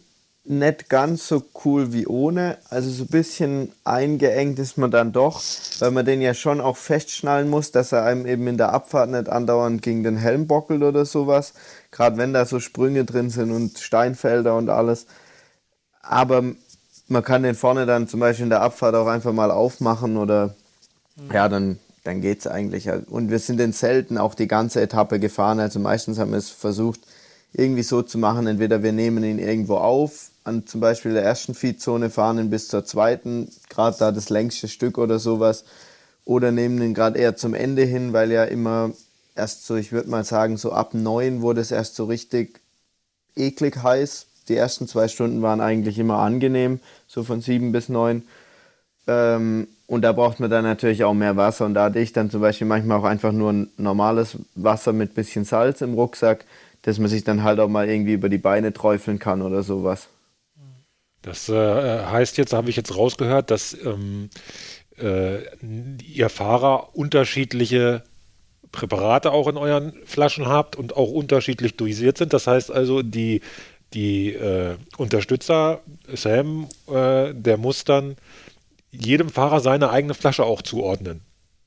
nicht ganz so cool wie ohne. Also so ein bisschen eingeengt ist man dann doch, weil man den ja schon auch festschnallen muss, dass er einem eben in der Abfahrt nicht andauernd gegen den Helm bockelt oder sowas. Gerade wenn da so Sprünge drin sind und Steinfelder und alles. Aber man kann den vorne dann zum Beispiel in der Abfahrt auch einfach mal aufmachen oder ja, dann dann geht es eigentlich. Und wir sind in Zelten auch die ganze Etappe gefahren. Also meistens haben wir es versucht, irgendwie so zu machen, entweder wir nehmen ihn irgendwo auf, an zum Beispiel der ersten Feedzone fahren ihn bis zur zweiten, gerade da das längste Stück oder sowas, oder nehmen ihn gerade eher zum Ende hin, weil ja immer erst so, ich würde mal sagen, so ab neun wurde es erst so richtig eklig heiß. Die ersten zwei Stunden waren eigentlich immer angenehm, so von sieben bis neun. Ähm, und da braucht man dann natürlich auch mehr Wasser. Und da hatte ich dann zum Beispiel manchmal auch einfach nur ein normales Wasser mit bisschen Salz im Rucksack, dass man sich dann halt auch mal irgendwie über die Beine träufeln kann oder sowas. Das äh, heißt jetzt, habe ich jetzt rausgehört, dass ähm, äh, ihr Fahrer unterschiedliche Präparate auch in euren Flaschen habt und auch unterschiedlich dosiert sind. Das heißt also, die, die äh, Unterstützer, Sam, äh, der muss dann jedem Fahrer seine eigene Flasche auch zuordnen.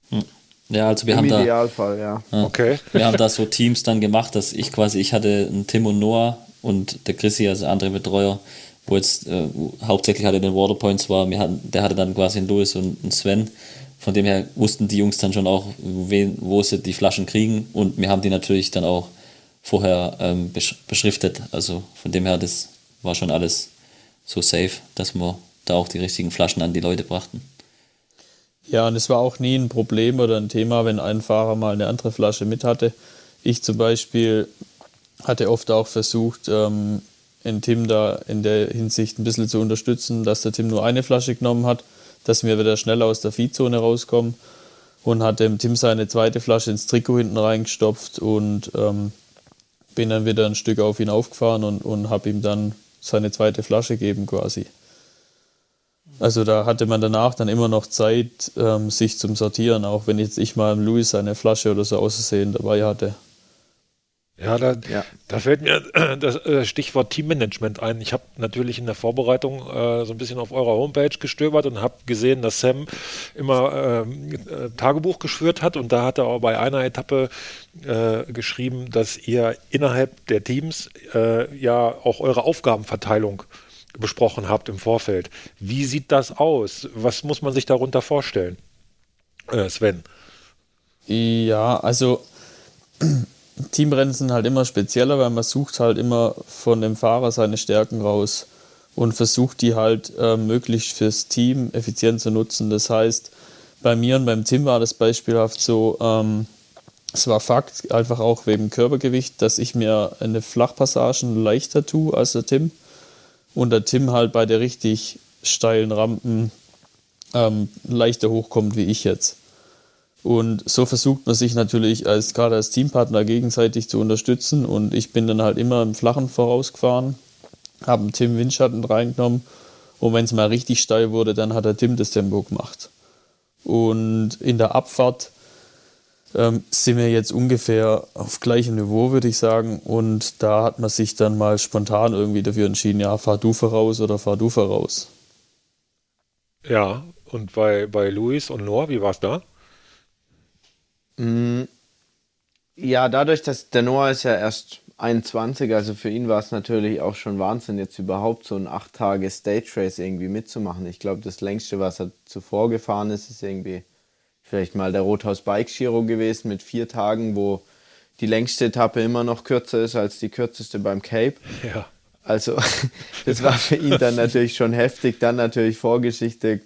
Hm. Ja, also wir Im haben da. Idealfall, ja. ja. Okay. Wir haben da so Teams dann gemacht, dass ich quasi, ich hatte einen Tim und Noah und der Chrissy, also andere Betreuer, wo jetzt äh, hauptsächlich hatte den Waterpoints war, wir hatten, der hatte dann quasi einen Louis und einen Sven. Von dem her wussten die Jungs dann schon auch, wen, wo sie die Flaschen kriegen und wir haben die natürlich dann auch vorher ähm, beschriftet. Also von dem her, das war schon alles so safe, dass wir da auch die richtigen Flaschen an die Leute brachten. Ja, und es war auch nie ein Problem oder ein Thema, wenn ein Fahrer mal eine andere Flasche mit hatte. Ich zum Beispiel hatte oft auch versucht, ähm, den Tim da in der Hinsicht ein bisschen zu unterstützen, dass der Tim nur eine Flasche genommen hat, dass wir wieder schnell aus der Viehzone rauskommen und hat dem Tim seine zweite Flasche ins Trikot hinten reingestopft und ähm, bin dann wieder ein Stück auf ihn aufgefahren und, und habe ihm dann seine zweite Flasche gegeben quasi. Also da hatte man danach dann immer noch Zeit, ähm, sich zum Sortieren, auch wenn jetzt ich mal im Louis eine Flasche oder so aussehen dabei hatte. Ja, da, ja. da fällt mir <clears throat> das äh, Stichwort Teammanagement ein. Ich habe natürlich in der Vorbereitung äh, so ein bisschen auf eurer Homepage gestöbert und habe gesehen, dass Sam immer ähm, äh, Tagebuch geschwört hat und da hat er auch bei einer Etappe äh, geschrieben, dass ihr innerhalb der Teams äh, ja auch eure Aufgabenverteilung besprochen habt im Vorfeld. Wie sieht das aus? Was muss man sich darunter vorstellen? Äh, Sven. Ja, also <clears throat> Teamrennen sind halt immer spezieller, weil man sucht halt immer von dem Fahrer seine Stärken raus und versucht die halt äh, möglichst fürs Team effizient zu nutzen. Das heißt, bei mir und beim Tim war das beispielhaft so, ähm, es war Fakt, einfach auch wegen Körpergewicht, dass ich mir eine Flachpassagen leichter tue als der Tim und der Tim halt bei der richtig steilen Rampen ähm, leichter hochkommt wie ich jetzt. Und so versucht man sich natürlich als gerade als Teampartner gegenseitig zu unterstützen. Und ich bin dann halt immer im Flachen vorausgefahren, habe Tim Windschatten reingenommen Und wenn es mal richtig steil wurde, dann hat der Tim das Tempo gemacht. Und in der Abfahrt ähm, sind wir jetzt ungefähr auf gleichem Niveau, würde ich sagen. Und da hat man sich dann mal spontan irgendwie dafür entschieden, ja, fahr du voraus oder fahr du voraus. Ja, und bei, bei Luis und Noah, wie war es da? Mm, ja, dadurch, dass der Noah ist ja erst 21, also für ihn war es natürlich auch schon Wahnsinn, jetzt überhaupt so ein 8 Tage Stage Race irgendwie mitzumachen. Ich glaube, das längste, was er zuvor gefahren ist, ist irgendwie vielleicht mal der Rothaus Bike Giro gewesen mit vier Tagen, wo die längste Etappe immer noch kürzer ist als die kürzeste beim Cape. Ja. Also <laughs> das war für ihn dann natürlich schon heftig. Dann natürlich Vorgeschichte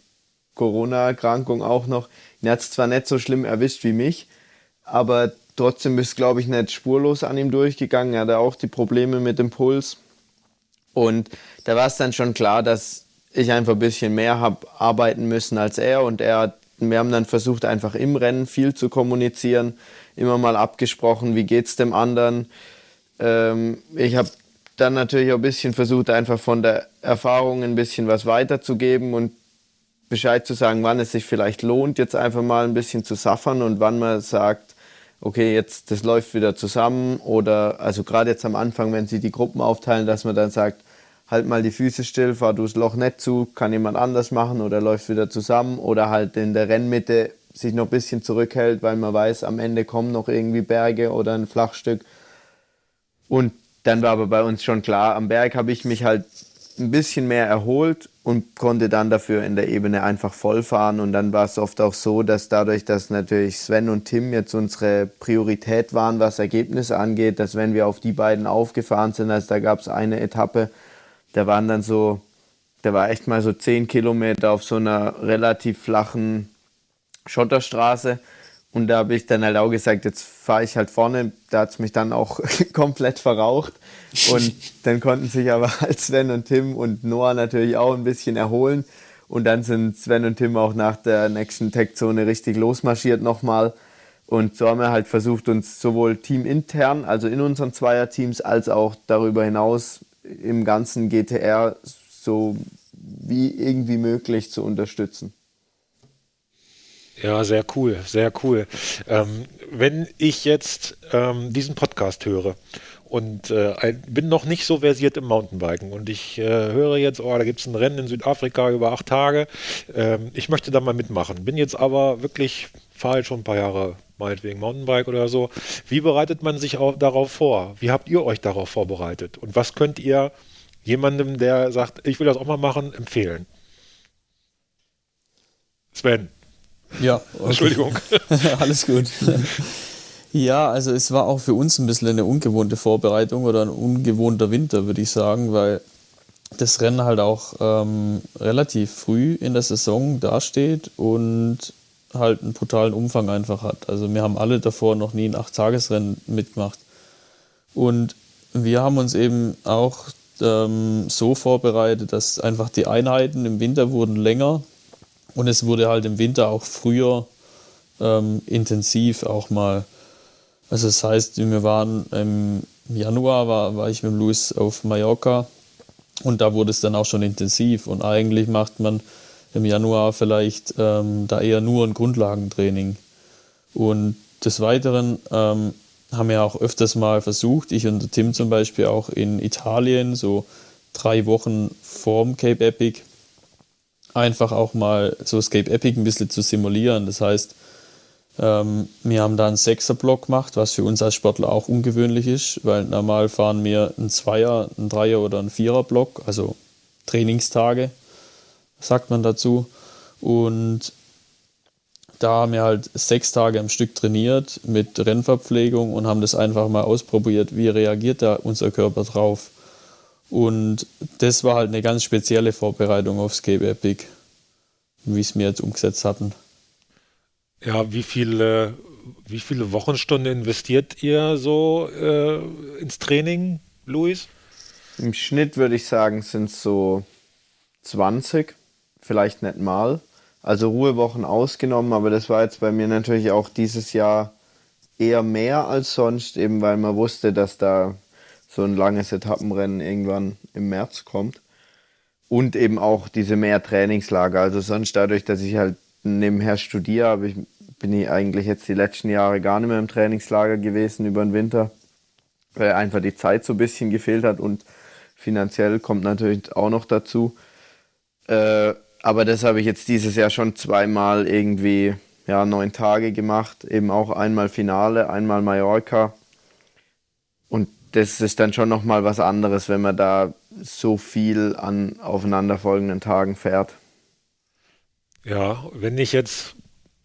Corona-Erkrankung auch noch. Ihn hat es zwar nicht so schlimm erwischt wie mich, aber trotzdem ist, glaube ich, nicht spurlos an ihm durchgegangen. Er hatte auch die Probleme mit dem Puls. Und da war es dann schon klar, dass ich einfach ein bisschen mehr habe arbeiten müssen als er. Und er, wir haben dann versucht, einfach im Rennen viel zu kommunizieren, immer mal abgesprochen, wie geht es dem anderen. Ähm, ich habe dann natürlich auch ein bisschen versucht, einfach von der Erfahrung ein bisschen was weiterzugeben und Bescheid zu sagen, wann es sich vielleicht lohnt, jetzt einfach mal ein bisschen zu saffern und wann man sagt, okay, jetzt das läuft wieder zusammen oder also gerade jetzt am Anfang, wenn sie die Gruppen aufteilen, dass man dann sagt, halt mal die Füße still, fahr du das Loch nicht zu, kann jemand anders machen oder läuft wieder zusammen oder halt in der Rennmitte sich noch ein bisschen zurückhält, weil man weiß, am Ende kommen noch irgendwie Berge oder ein Flachstück. Und dann war aber bei uns schon klar, am Berg habe ich mich halt ein bisschen mehr erholt und konnte dann dafür in der Ebene einfach vollfahren. Und dann war es oft auch so, dass dadurch, dass natürlich Sven und Tim jetzt unsere Priorität waren, was Ergebnisse angeht, dass wenn wir auf die beiden aufgefahren sind, also da gab es eine Etappe, da waren dann so, da war echt mal so zehn Kilometer auf so einer relativ flachen Schotterstraße und da habe ich dann halt auch gesagt, jetzt fahre ich halt vorne. Da hat es mich dann auch <laughs> komplett verraucht. Und <laughs> dann konnten sich aber halt Sven und Tim und Noah natürlich auch ein bisschen erholen. Und dann sind Sven und Tim auch nach der nächsten Tech-Zone richtig losmarschiert nochmal. Und so haben wir halt versucht, uns sowohl teamintern, also in unseren Zweierteams, als auch darüber hinaus im ganzen GTR so wie irgendwie möglich zu unterstützen. Ja, sehr cool, sehr cool. Ähm, wenn ich jetzt ähm, diesen Podcast höre und äh, bin noch nicht so versiert im Mountainbiken und ich äh, höre jetzt, oh, da gibt es ein Rennen in Südafrika über acht Tage, ähm, ich möchte da mal mitmachen, bin jetzt aber wirklich, fahre halt schon ein paar Jahre meinetwegen Mountainbike oder so. Wie bereitet man sich auch darauf vor? Wie habt ihr euch darauf vorbereitet? Und was könnt ihr jemandem, der sagt, ich will das auch mal machen, empfehlen? Sven. Ja, okay. Entschuldigung. <laughs> Alles gut. Ja, also es war auch für uns ein bisschen eine ungewohnte Vorbereitung oder ein ungewohnter Winter, würde ich sagen, weil das Rennen halt auch ähm, relativ früh in der Saison dasteht und halt einen brutalen Umfang einfach hat. Also wir haben alle davor noch nie ein Acht-Tages-Rennen mitgemacht. Und wir haben uns eben auch ähm, so vorbereitet, dass einfach die Einheiten im Winter wurden länger und es wurde halt im Winter auch früher ähm, intensiv auch mal. Also das heißt, wir waren im Januar, war, war ich mit Luis auf Mallorca und da wurde es dann auch schon intensiv. Und eigentlich macht man im Januar vielleicht ähm, da eher nur ein Grundlagentraining. Und des Weiteren ähm, haben wir auch öfters mal versucht, ich und Tim zum Beispiel auch in Italien, so drei Wochen vorm Cape Epic, einfach auch mal so Escape Epic ein bisschen zu simulieren. Das heißt, ähm, wir haben da einen Sechser-Block gemacht, was für uns als Sportler auch ungewöhnlich ist, weil normal fahren wir einen Zweier, einen Dreier oder einen Vierer-Block, also Trainingstage, sagt man dazu. Und da haben wir halt sechs Tage am Stück trainiert mit Rennverpflegung und haben das einfach mal ausprobiert, wie reagiert da unser Körper drauf. Und das war halt eine ganz spezielle Vorbereitung aufs Cape Epic, wie es wir jetzt umgesetzt hatten. Ja, wie viele, wie viele Wochenstunden investiert ihr so äh, ins Training, Luis? Im Schnitt würde ich sagen, sind es so 20, vielleicht nicht mal. Also Ruhewochen ausgenommen, aber das war jetzt bei mir natürlich auch dieses Jahr eher mehr als sonst, eben weil man wusste, dass da so ein langes Etappenrennen irgendwann im März kommt. und eben auch diese mehr Trainingslager. Also sonst dadurch, dass ich halt nebenher studiere, aber ich bin ich eigentlich jetzt die letzten Jahre gar nicht mehr im Trainingslager gewesen über den Winter, weil einfach die Zeit so ein bisschen gefehlt hat und finanziell kommt natürlich auch noch dazu. Äh, aber das habe ich jetzt dieses Jahr schon zweimal irgendwie ja, neun Tage gemacht, eben auch einmal Finale, einmal Mallorca. Das ist dann schon nochmal was anderes, wenn man da so viel an aufeinanderfolgenden Tagen fährt. Ja, wenn ich jetzt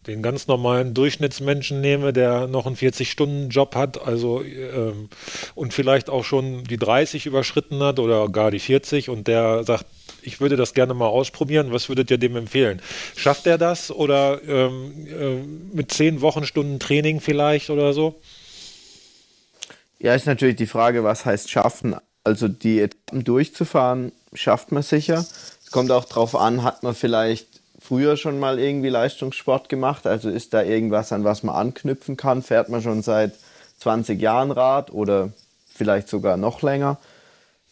den ganz normalen Durchschnittsmenschen nehme, der noch einen 40-Stunden-Job hat, also ähm, und vielleicht auch schon die 30 überschritten hat oder gar die 40 und der sagt, ich würde das gerne mal ausprobieren, was würdet ihr dem empfehlen? Schafft er das oder ähm, äh, mit 10 Wochenstunden Training vielleicht oder so? Ja, ist natürlich die Frage, was heißt schaffen? Also die Etappen durchzufahren, schafft man sicher. Es kommt auch darauf an, hat man vielleicht früher schon mal irgendwie Leistungssport gemacht? Also ist da irgendwas, an was man anknüpfen kann? Fährt man schon seit 20 Jahren Rad oder vielleicht sogar noch länger?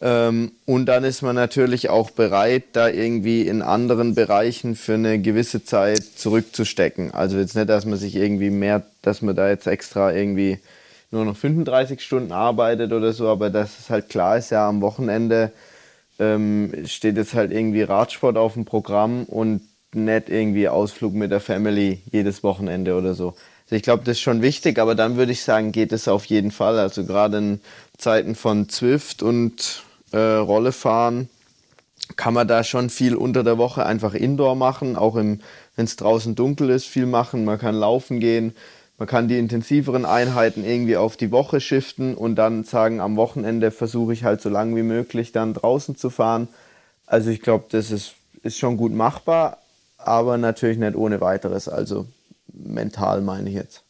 Ähm, und dann ist man natürlich auch bereit, da irgendwie in anderen Bereichen für eine gewisse Zeit zurückzustecken. Also jetzt nicht, dass man sich irgendwie mehr, dass man da jetzt extra irgendwie nur noch 35 Stunden arbeitet oder so, aber dass es halt klar ist, ja, am Wochenende ähm, steht jetzt halt irgendwie Radsport auf dem Programm und nicht irgendwie Ausflug mit der Family jedes Wochenende oder so. Also ich glaube, das ist schon wichtig, aber dann würde ich sagen, geht es auf jeden Fall. Also gerade in Zeiten von Zwift und äh, Rollefahren kann man da schon viel unter der Woche einfach Indoor machen, auch wenn es draußen dunkel ist, viel machen. Man kann laufen gehen, man kann die intensiveren Einheiten irgendwie auf die Woche shiften und dann sagen, am Wochenende versuche ich halt so lange wie möglich dann draußen zu fahren. Also ich glaube, das ist, ist schon gut machbar, aber natürlich nicht ohne weiteres. Also mental meine ich jetzt.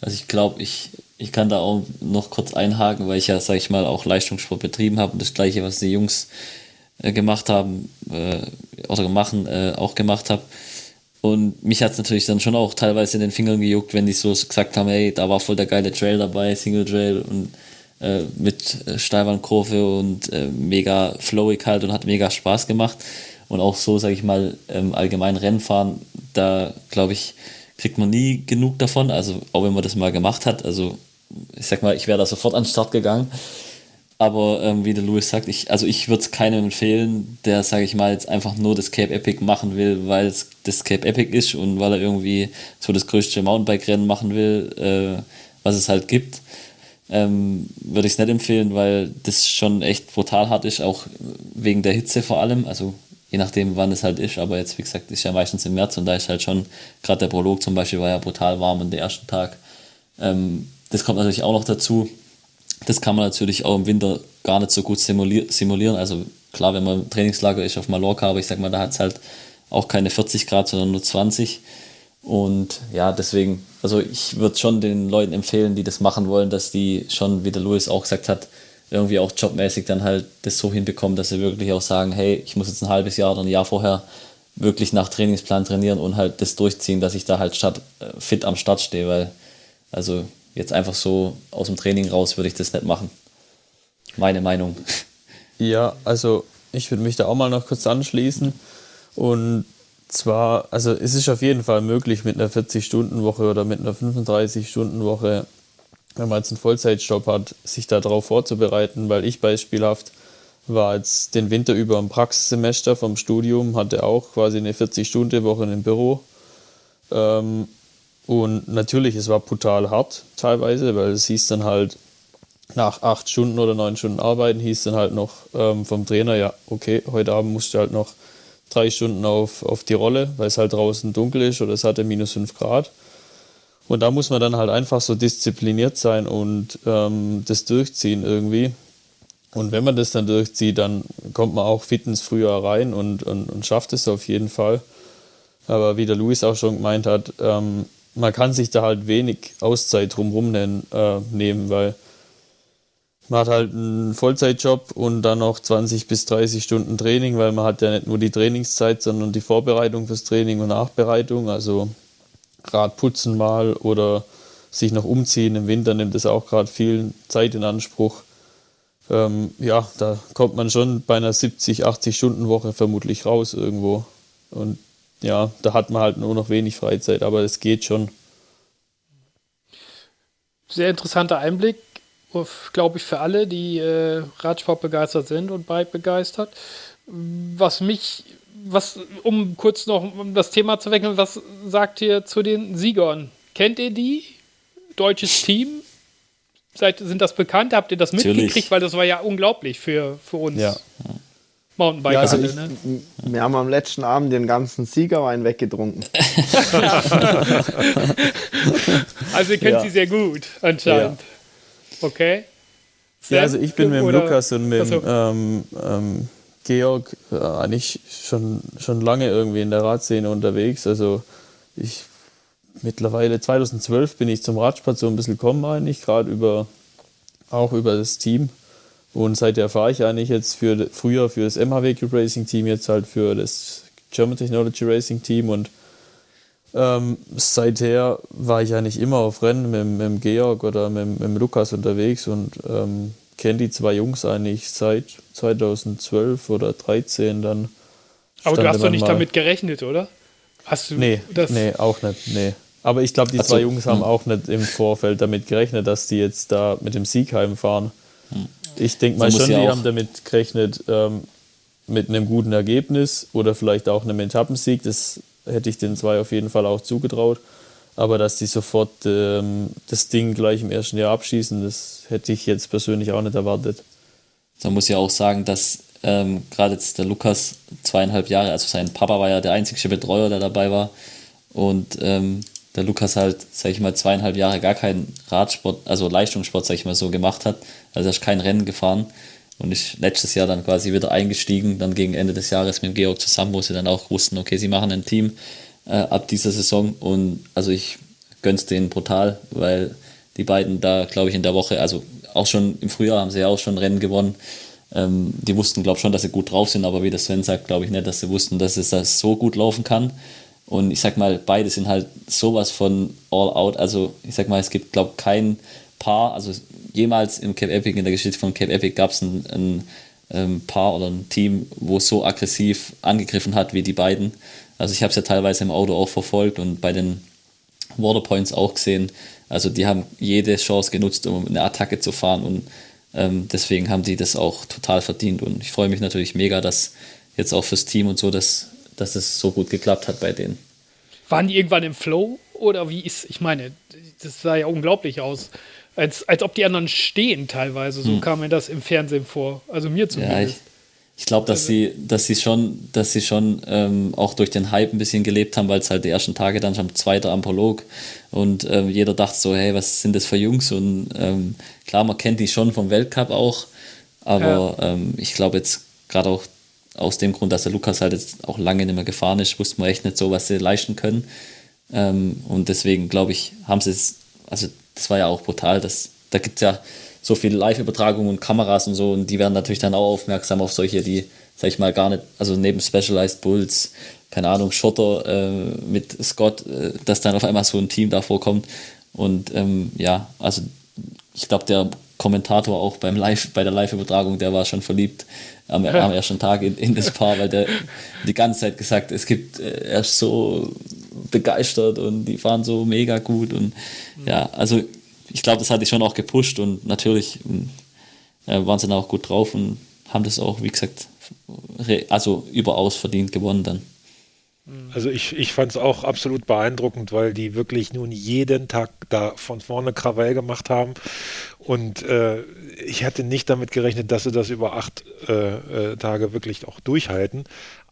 Also ich glaube, ich, ich kann da auch noch kurz einhaken, weil ich ja, sag ich mal, auch Leistungssport betrieben habe und das gleiche, was die Jungs äh, gemacht haben äh, oder machen, äh, auch gemacht habe. Und mich hat es natürlich dann schon auch teilweise in den Fingern gejuckt, wenn die so gesagt haben, hey, da war voll der geile Trail dabei, Single Trail und äh, mit äh, Steilwandkurve und äh, mega flowig halt und hat mega Spaß gemacht. Und auch so, sage ich mal, ähm, allgemein Rennfahren, da glaube ich, kriegt man nie genug davon. Also auch wenn man das mal gemacht hat. Also ich sag mal, ich wäre da sofort an den Start gegangen. Aber ähm, wie der Louis sagt, ich, also ich würde es keinem empfehlen, der, sage ich mal, jetzt einfach nur das Cape Epic machen will, weil es das Cape Epic ist und weil er irgendwie so das größte Mountainbike-Rennen machen will, äh, was es halt gibt. Ähm, würde ich es nicht empfehlen, weil das schon echt brutal hart ist, auch wegen der Hitze vor allem. Also je nachdem, wann es halt ist. Aber jetzt, wie gesagt, ist ja meistens im März und da ist halt schon, gerade der Prolog zum Beispiel war ja brutal warm an den ersten Tag. Ähm, das kommt natürlich auch noch dazu. Das kann man natürlich auch im Winter gar nicht so gut simulieren. Also klar, wenn man im Trainingslager ist auf Mallorca, aber ich sag mal, da hat es halt auch keine 40 Grad, sondern nur 20. Und ja, deswegen, also ich würde schon den Leuten empfehlen, die das machen wollen, dass die schon, wie der Louis auch gesagt hat, irgendwie auch jobmäßig dann halt das so hinbekommen, dass sie wirklich auch sagen, hey, ich muss jetzt ein halbes Jahr oder ein Jahr vorher wirklich nach Trainingsplan trainieren und halt das durchziehen, dass ich da halt statt, äh, fit am Start stehe, weil also jetzt einfach so aus dem Training raus würde ich das nicht machen. Meine Meinung. <laughs> Ja, also ich würde mich da auch mal noch kurz anschließen und zwar, also es ist auf jeden Fall möglich mit einer 40-Stunden-Woche oder mit einer 35-Stunden-Woche wenn man jetzt einen Vollzeitjob hat, sich darauf vorzubereiten, weil ich beispielhaft war jetzt den Winter über im Praxissemester vom Studium, hatte auch quasi eine 40-Stunden-Woche im Büro. Ähm, und natürlich, es war brutal hart teilweise, weil es hieß dann halt, nach acht Stunden oder neun Stunden Arbeiten hieß dann halt noch ähm, vom Trainer, ja, okay, heute Abend musst du halt noch drei Stunden auf, auf die Rolle, weil es halt draußen dunkel ist oder es hatte minus fünf Grad. Und da muss man dann halt einfach so diszipliniert sein und ähm, das durchziehen irgendwie. Und wenn man das dann durchzieht, dann kommt man auch fitness früher rein und, und, und schafft es auf jeden Fall. Aber wie der Luis auch schon gemeint hat, ähm, man kann sich da halt wenig Auszeit drumherum äh, nehmen, weil man hat halt einen Vollzeitjob und dann noch 20 bis 30 Stunden Training, weil man hat ja nicht nur die Trainingszeit, sondern die Vorbereitung fürs Training und Nachbereitung. Also Rad putzen mal oder sich noch umziehen. Im Winter nimmt das auch gerade viel Zeit in Anspruch. ähm, ja, da kommt man schon bei einer 70, 80 Stunden Woche vermutlich raus irgendwo. Und ja, da hat man halt nur noch wenig Freizeit, aber es geht schon. Sehr interessanter Einblick, glaube ich, für alle, die äh, Radsport begeistert sind und Bike begeistert. Was mich, was, um kurz noch um das Thema zu wechseln, was sagt ihr zu den Siegern? Kennt ihr die? Deutsches Team? Seid, sind das bekannt? Habt ihr das Natürlich. mitgekriegt? Weil das war ja unglaublich für, für uns. Ja. Mountainbiker. Ja, also ich, ne? Wir haben am letzten Abend den ganzen Siegerwein weggetrunken. <laughs> also ihr kennt ja. sie sehr gut, anscheinend. Ja. Okay. Sehr ja, also ich bin mit dem Lukas und mit dem ähm, ähm, Georg äh, eigentlich schon, schon lange irgendwie in der Radszene unterwegs. Also ich mittlerweile 2012 bin ich zum Radsport so ein bisschen gekommen eigentlich, gerade über auch über das Team. Und seither fahre ich eigentlich jetzt für früher für das MHW Cube Racing Team, jetzt halt für das German Technology Racing Team und ähm, seither war ich eigentlich immer auf Rennen mit, mit dem Georg oder mit, mit dem Lukas unterwegs und ähm, kenne die zwei Jungs eigentlich seit 2012 oder 2013 dann. Aber du hast doch nicht damit gerechnet, oder? Hast du nee, das? Nee, auch nicht. Nee. Aber ich glaube, die also, zwei Jungs haben hm. auch nicht im Vorfeld damit gerechnet, dass die jetzt da mit dem Sieg heimfahren. Ich denke mal so schon, die haben damit gerechnet, ähm, mit einem guten Ergebnis oder vielleicht auch einem Etappensieg. Das hätte ich den zwei auf jeden Fall auch zugetraut. Aber dass die sofort ähm, das Ding gleich im ersten Jahr abschießen, das hätte ich jetzt persönlich auch nicht erwartet. Da muss ich auch sagen, dass ähm, gerade jetzt der Lukas zweieinhalb Jahre, also sein Papa war ja der einzige Betreuer, der dabei war. Und ähm, der Lukas halt, sag ich mal, zweieinhalb Jahre gar keinen Radsport, also Leistungssport, sag ich mal, so gemacht hat. Also er ist kein Rennen gefahren. Und ich letztes Jahr dann quasi wieder eingestiegen, dann gegen Ende des Jahres mit Georg zusammen, wo sie dann auch wussten, okay, sie machen ein Team äh, ab dieser Saison. Und also ich gönn's denen brutal, weil die beiden da, glaube ich, in der Woche, also auch schon im Frühjahr haben sie ja auch schon Rennen gewonnen. Ähm, die wussten, glaube ich, schon, dass sie gut drauf sind, aber wie der Sven sagt, glaube ich nicht, dass sie wussten, dass es das so gut laufen kann. Und ich sag mal, beide sind halt sowas von all out. Also ich sag mal, es gibt, glaube ich, kein Paar, also jemals im Cape Epic, in der Geschichte von Cape Epic gab es ein, ein, ein, ähm, Paar oder ein Team, wo es so aggressiv angegriffen hat wie die beiden. Also ich habe es ja teilweise im Auto auch verfolgt und bei den Waterpoints auch gesehen. Also die haben jede Chance genutzt, um eine Attacke zu fahren und ähm, deswegen haben die das auch total verdient. Und ich freue mich natürlich mega, dass jetzt auch fürs Team und so, dass dass es so gut geklappt hat bei denen. Waren die irgendwann im Flow oder wie ist, ich meine, das sah ja unglaublich aus. Als, als ob die anderen stehen teilweise, so hm. kam mir das im Fernsehen vor. Also mir zumindest. Ja, ich, ich glaube, dass also, sie, dass sie schon, dass sie schon ähm, auch durch den Hype ein bisschen gelebt haben, weil es halt die ersten Tage dann schon zweiter am Prolog und ähm, jeder dachte so, hey, was sind das für Jungs? Und ähm, klar, man kennt die schon vom Weltcup auch, aber ja. Ähm, ich glaube jetzt gerade auch aus dem Grund, dass der Lukas halt jetzt auch lange nicht mehr gefahren ist, wusste man echt nicht so, was sie leisten können. Ähm, und deswegen glaube ich, haben sie es, also das war ja auch brutal, dass, da gibt es ja so viele Live-Übertragungen und Kameras und so und die werden natürlich dann auch aufmerksam auf solche, die, sag ich mal, gar nicht, also neben Specialized Bulls, keine Ahnung, Schotter äh, mit Scott, äh, dass dann auf einmal so ein Team da vorkommt. Und ähm, ja, also ich glaube, der Kommentator auch beim Live, bei der Live-Übertragung, der war schon verliebt am, am <laughs> ersten Tag in, in, das Paar, weil der die ganze Zeit gesagt, es gibt, äh, er ist so begeistert und die fahren so mega gut und ja, also ich glaube, das hat die schon auch gepusht und natürlich äh, waren sie dann auch gut drauf und haben das auch, wie gesagt, also überaus verdient gewonnen dann. Also ich, ich fand es auch absolut beeindruckend, weil die wirklich nun jeden Tag da von vorne Krawall gemacht haben. Und äh, ich hatte nicht damit gerechnet, dass sie das über acht äh, äh, Tage wirklich auch durchhalten.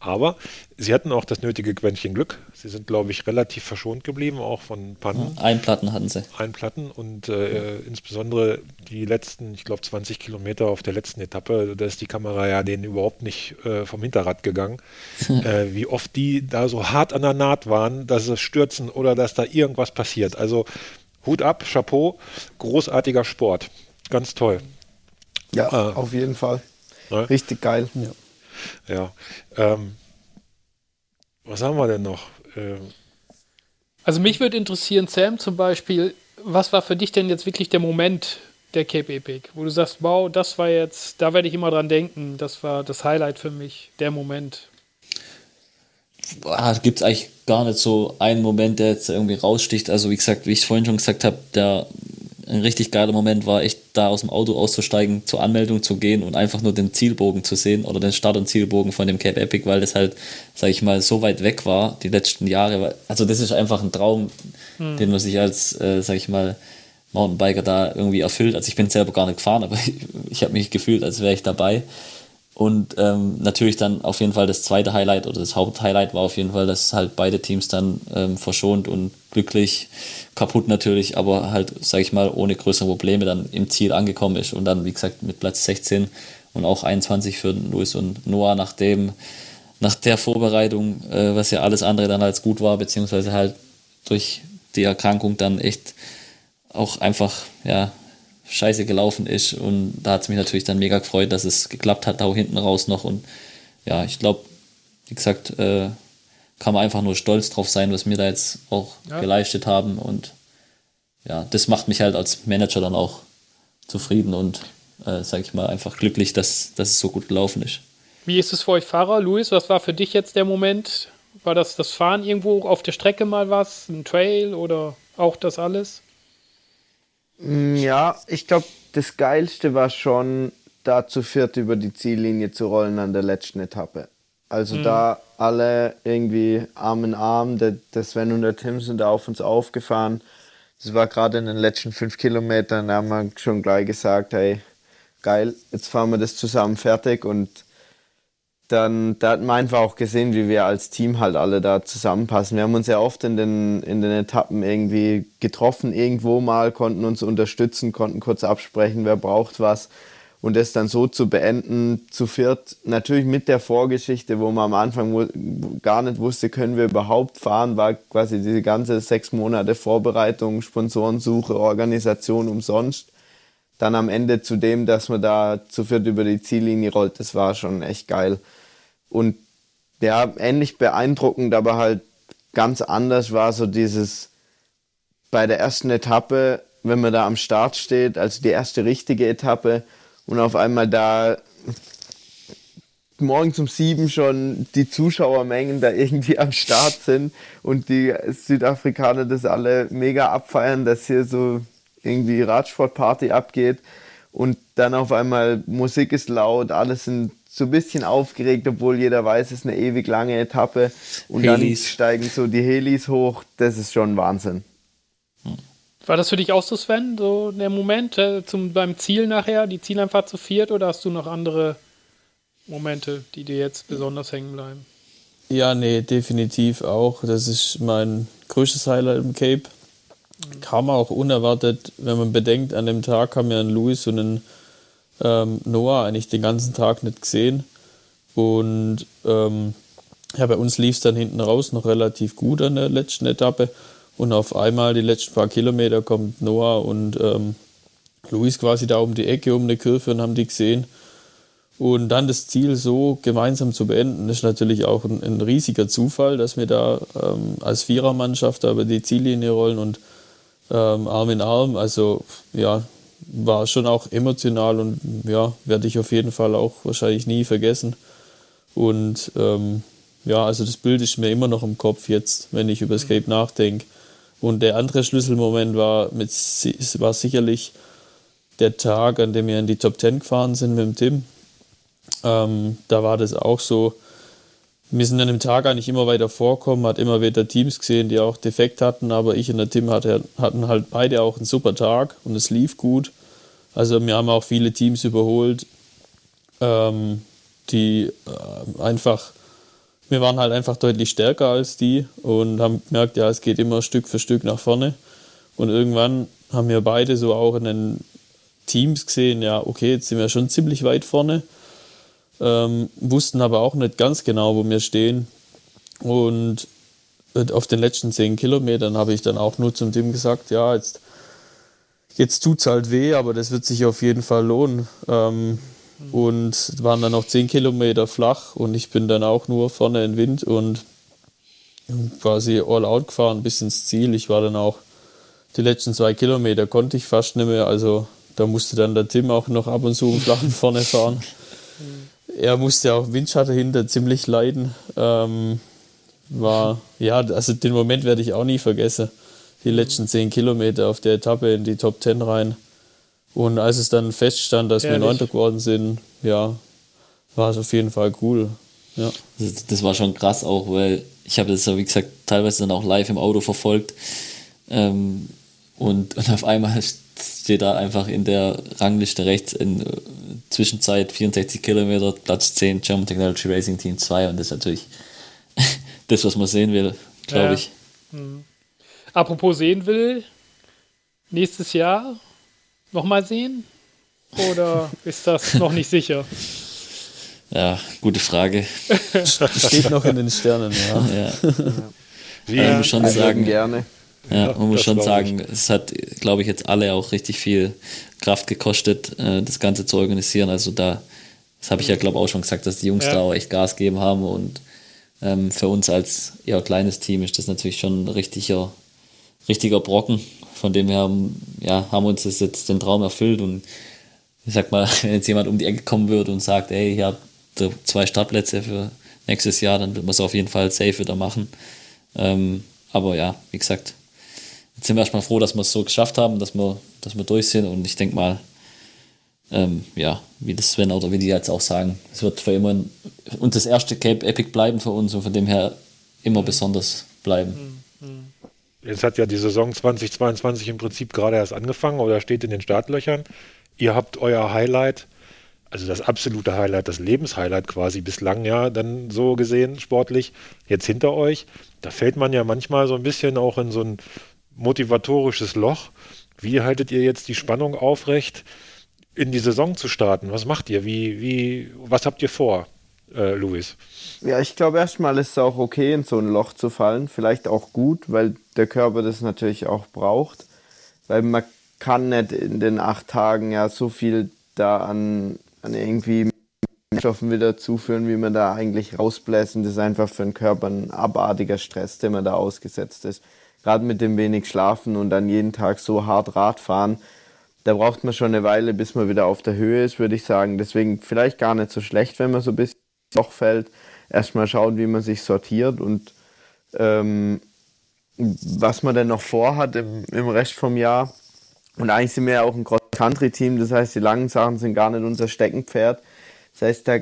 Aber sie hatten auch das nötige Quäntchen Glück. Sie sind, glaube ich, relativ verschont geblieben, auch von Pannen. Einplatten hatten sie. Einplatten und äh, insbesondere die letzten, ich glaube, 20 Kilometer auf der letzten Etappe, da ist die Kamera ja denen überhaupt nicht äh, vom Hinterrad gegangen. <laughs> äh, wie oft die da so hart an der Naht waren, dass sie stürzen oder dass da irgendwas passiert. Also Hut ab, Chapeau, großartiger Sport. Ganz toll. Ja, äh, auf jeden Fall. Ne? Richtig geil. Ja. Ja. Ähm, was haben wir denn noch? Ähm, also mich würde interessieren, Sam zum Beispiel, was war für dich denn jetzt wirklich der Moment, der Cape Epic, wo du sagst, wow, das war jetzt, da werde ich immer dran denken, das war das Highlight für mich, der Moment? Gibt es eigentlich gar nicht so einen Moment, der jetzt irgendwie raussticht. Also wie gesagt, wie ich vorhin schon gesagt habe, der ein richtig geiler Moment war, echt da aus dem Auto auszusteigen, zur Anmeldung zu gehen und einfach nur den Zielbogen zu sehen oder den Start- und Zielbogen von dem Cape Epic, weil das halt, sag ich mal, so weit weg war, die letzten Jahre. Also das ist einfach ein Traum, hm. den man sich als, äh, sag ich mal, Mountainbiker da irgendwie erfüllt. Also ich bin selber gar nicht gefahren, aber ich, <laughs> ich habe mich gefühlt, als wäre ich dabei. Und ähm, natürlich dann auf jeden Fall das zweite Highlight oder das Haupthighlight war auf jeden Fall, dass halt beide Teams dann ähm, verschont und glücklich, kaputt natürlich, aber halt, sag ich mal, ohne größere Probleme dann im Ziel angekommen ist und dann, wie gesagt, mit Platz 16 und auch 21 für Luis und Noah nach dem, nach der Vorbereitung, äh, was ja alles andere dann als gut war, beziehungsweise halt durch die Erkrankung dann echt auch einfach, ja, scheiße gelaufen ist. Und da hat es mich natürlich dann mega gefreut, dass es geklappt hat, da hinten raus noch. Und ja, ich glaube, wie gesagt, äh, kann man einfach nur stolz drauf sein, was wir da jetzt auch ja. geleistet haben. Und ja, das macht mich halt als Manager dann auch zufrieden und, äh, sage ich mal, einfach glücklich, dass, dass es so gut gelaufen ist. Wie ist es für euch Fahrer? Luis, was war für dich jetzt der Moment? War das das Fahren irgendwo auf der Strecke mal was? Ein Trail oder auch das alles? Mm, ja, ich glaube, das Geilste war schon, da zu viert über die Ziellinie zu rollen an der letzten Etappe. Also mhm. da alle irgendwie Arm in Arm, der, der Sven und der Tim sind da auf uns aufgefahren. Das war gerade in den letzten fünf Kilometern, da haben wir schon gleich gesagt, hey, geil, jetzt fahren wir das zusammen fertig und dann da hat man einfach auch gesehen, wie wir als Team halt alle da zusammenpassen. Wir haben uns ja oft in den, in den Etappen irgendwie getroffen, irgendwo mal, konnten uns unterstützen, konnten kurz absprechen, wer braucht was. Und das dann so zu beenden, zu viert, natürlich mit der Vorgeschichte, wo man am Anfang gar nicht wusste, können wir überhaupt fahren, war quasi diese ganze sechs Monate Vorbereitung, Sponsorensuche, Organisation umsonst. Dann am Ende zu dem, dass man da zu viert über die Ziellinie rollt, das war schon echt geil. Und ja, ähnlich beeindruckend, aber halt ganz anders war so dieses bei der ersten Etappe, wenn man da am Start steht, also die erste richtige Etappe und auf einmal da morgens um sieben schon die Zuschauermengen da irgendwie am Start sind und die Südafrikaner das alle mega abfeiern, dass hier so irgendwie Radsportparty abgeht und dann auf einmal Musik ist laut, alles sind so ein bisschen aufgeregt, obwohl jeder weiß, es ist eine ewig lange Etappe. Und Helis. dann steigen so die Helis hoch. Das ist schon Wahnsinn. War das für dich auch so, Sven, so der Moment äh, zum, beim Ziel nachher, die Ziel einfach zu viert, oder hast du noch andere Momente, die dir jetzt besonders hängen bleiben? Ja, nee, definitiv auch. Das ist mein größtes Highlight im Cape. Kam auch unerwartet, wenn man bedenkt, an dem Tag haben ja ein Louis und ein ähm, Noah eigentlich den ganzen Tag nicht gesehen. Und ähm, ja, bei uns lief es dann hinten raus noch relativ gut an der letzten Etappe. Und auf einmal die letzten paar Kilometer kommt Noah und ähm, Luis quasi da um die Ecke, um eine Kurve und haben die gesehen. Und dann das Ziel so gemeinsam zu beenden, ist natürlich auch ein, ein riesiger Zufall, dass wir da ähm, als Vierermannschaft über die Ziellinie rollen und ähm, Arm in Arm. Also ja, war schon auch emotional und ja, werde ich auf jeden Fall auch wahrscheinlich nie vergessen. Und ähm, ja, also das Bild ist mir immer noch im Kopf jetzt, wenn ich über Escape nachdenke. Und der andere Schlüsselmoment war, mit, war sicherlich der Tag, an dem wir in die Top 10 gefahren sind mit dem Tim. Ähm, da war das auch so, wir sind an dem Tag eigentlich immer weiter vorkommen, hat immer wieder Teams gesehen, die auch defekt hatten, aber ich und der Tim hatte, hatten halt beide auch einen super Tag und es lief gut. Also wir haben auch viele Teams überholt, ähm, die äh, einfach, wir waren halt einfach deutlich stärker als die und haben gemerkt, ja, es geht immer Stück für Stück nach vorne. Und irgendwann haben wir beide so auch in den Teams gesehen, ja, okay, jetzt sind wir schon ziemlich weit vorne ähm, wussten aber auch nicht ganz genau, wo wir stehen. Und auf den letzten zehn Kilometern habe ich dann auch nur zum Tim gesagt, ja, jetzt, jetzt tut es halt weh, aber das wird sich auf jeden Fall lohnen. Ähm, und waren dann noch zehn Kilometer flach und ich bin dann auch nur vorne in Wind und quasi all out gefahren bis ins Ziel. Ich war dann auch die letzten zwei Kilometer konnte ich fast nicht mehr, also da musste dann der Tim auch noch ab und zu im Flachen vorne fahren. <laughs> Er musste auch Windschatten hinter ziemlich leiden. Ähm, war, ja, also den Moment werde ich auch nie vergessen. Die letzten zehn Kilometer auf der Etappe in die Top Ten rein. Und als es dann feststand, dass Ehrlich? wir Neunter geworden sind, ja, war es auf jeden Fall cool. Ja. Das, das war schon krass auch, weil ich habe das ja, wie gesagt, teilweise dann auch live im Auto verfolgt. Ähm, und, und auf einmal steht da einfach in der Rangliste rechts in Zwischenzeit 64 Kilometer, Platz 10, German Technology Racing Team 2 und das ist natürlich <laughs> das, was man sehen will, glaube ja. ich. Mhm. Apropos sehen will, nächstes Jahr nochmal sehen? Oder <laughs> ist das noch nicht sicher? Ja, gute Frage. <laughs> Steht noch in den Sternen, ja. ja. ja. Man muss schon sagen, gerne. Ja, man muss schon sagen, ich. es hat, glaube ich, jetzt alle auch richtig viel Kraft gekostet, äh, das Ganze zu organisieren. Also da, das habe ich ja, glaube ich, auch schon gesagt, dass die Jungs ja. da auch echt Gas gegeben haben. Und ähm, für uns als eher kleines Team ist das natürlich schon ein richtiger, richtiger Brocken. Von dem her ja, haben uns das jetzt den Traum erfüllt. Und ich sag mal, <laughs> wenn jetzt jemand um die Ecke kommen würde und sagt, ey, ihr habt zwei Startplätze für nächstes Jahr, dann wird man es auf jeden Fall safe wieder machen. Ähm, aber ja, wie gesagt, jetzt sind wir erstmal froh, dass wir es so geschafft haben, dass wir, dass wir durch sind und ich denke mal, ähm, ja, wie das Sven oder wie die jetzt auch sagen, es wird für immer und das erste Cape Epic bleiben für uns und von dem her immer besonders bleiben. Jetzt hat ja die Saison 2022 im Prinzip gerade erst angefangen oder steht in den Startlöchern. Ihr habt euer Highlight also das absolute Highlight, das Lebenshighlight quasi bislang ja dann so gesehen sportlich jetzt hinter euch. Da fällt man ja manchmal so ein bisschen auch in so ein motivatorisches Loch. Wie haltet ihr jetzt die Spannung aufrecht, in die Saison zu starten? Was macht ihr? Wie, wie, was habt ihr vor, äh, Luis? Ja, ich glaube erstmal ist es auch okay, in so ein Loch zu fallen. Vielleicht auch gut, weil der Körper das natürlich auch braucht. Weil man kann nicht in den acht Tagen ja so viel da an an irgendwie Stoffen wieder zuführen, wie man da eigentlich rausbläsen. Das ist einfach für den Körper ein abartiger Stress, den man da ausgesetzt ist. Gerade mit dem wenig Schlafen und dann jeden Tag so hart Radfahren, da braucht man schon eine Weile, bis man wieder auf der Höhe ist, würde ich sagen. Deswegen vielleicht gar nicht so schlecht, wenn man so ein bisschen Loch fällt. Erstmal schauen, wie man sich sortiert und ähm, was man denn noch vorhat im, im Rest vom Jahr. Und eigentlich sind wir ja auch ein Country-Team, das heißt, die langen Sachen sind gar nicht unser Steckenpferd. Das heißt, da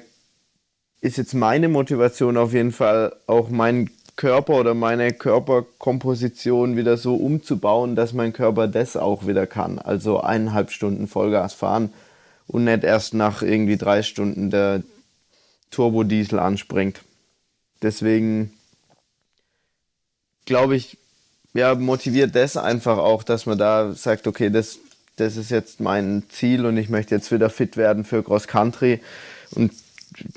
ist jetzt meine Motivation auf jeden Fall auch meinen Körper oder meine Körperkomposition wieder so umzubauen, dass mein Körper das auch wieder kann. Also eineinhalb Stunden Vollgas fahren und nicht erst nach irgendwie drei Stunden der Turbodiesel anspringt. Deswegen glaube ich, ja, motiviert das einfach auch, dass man da sagt, okay, das das ist jetzt mein Ziel und ich möchte jetzt wieder fit werden für Cross Country. Und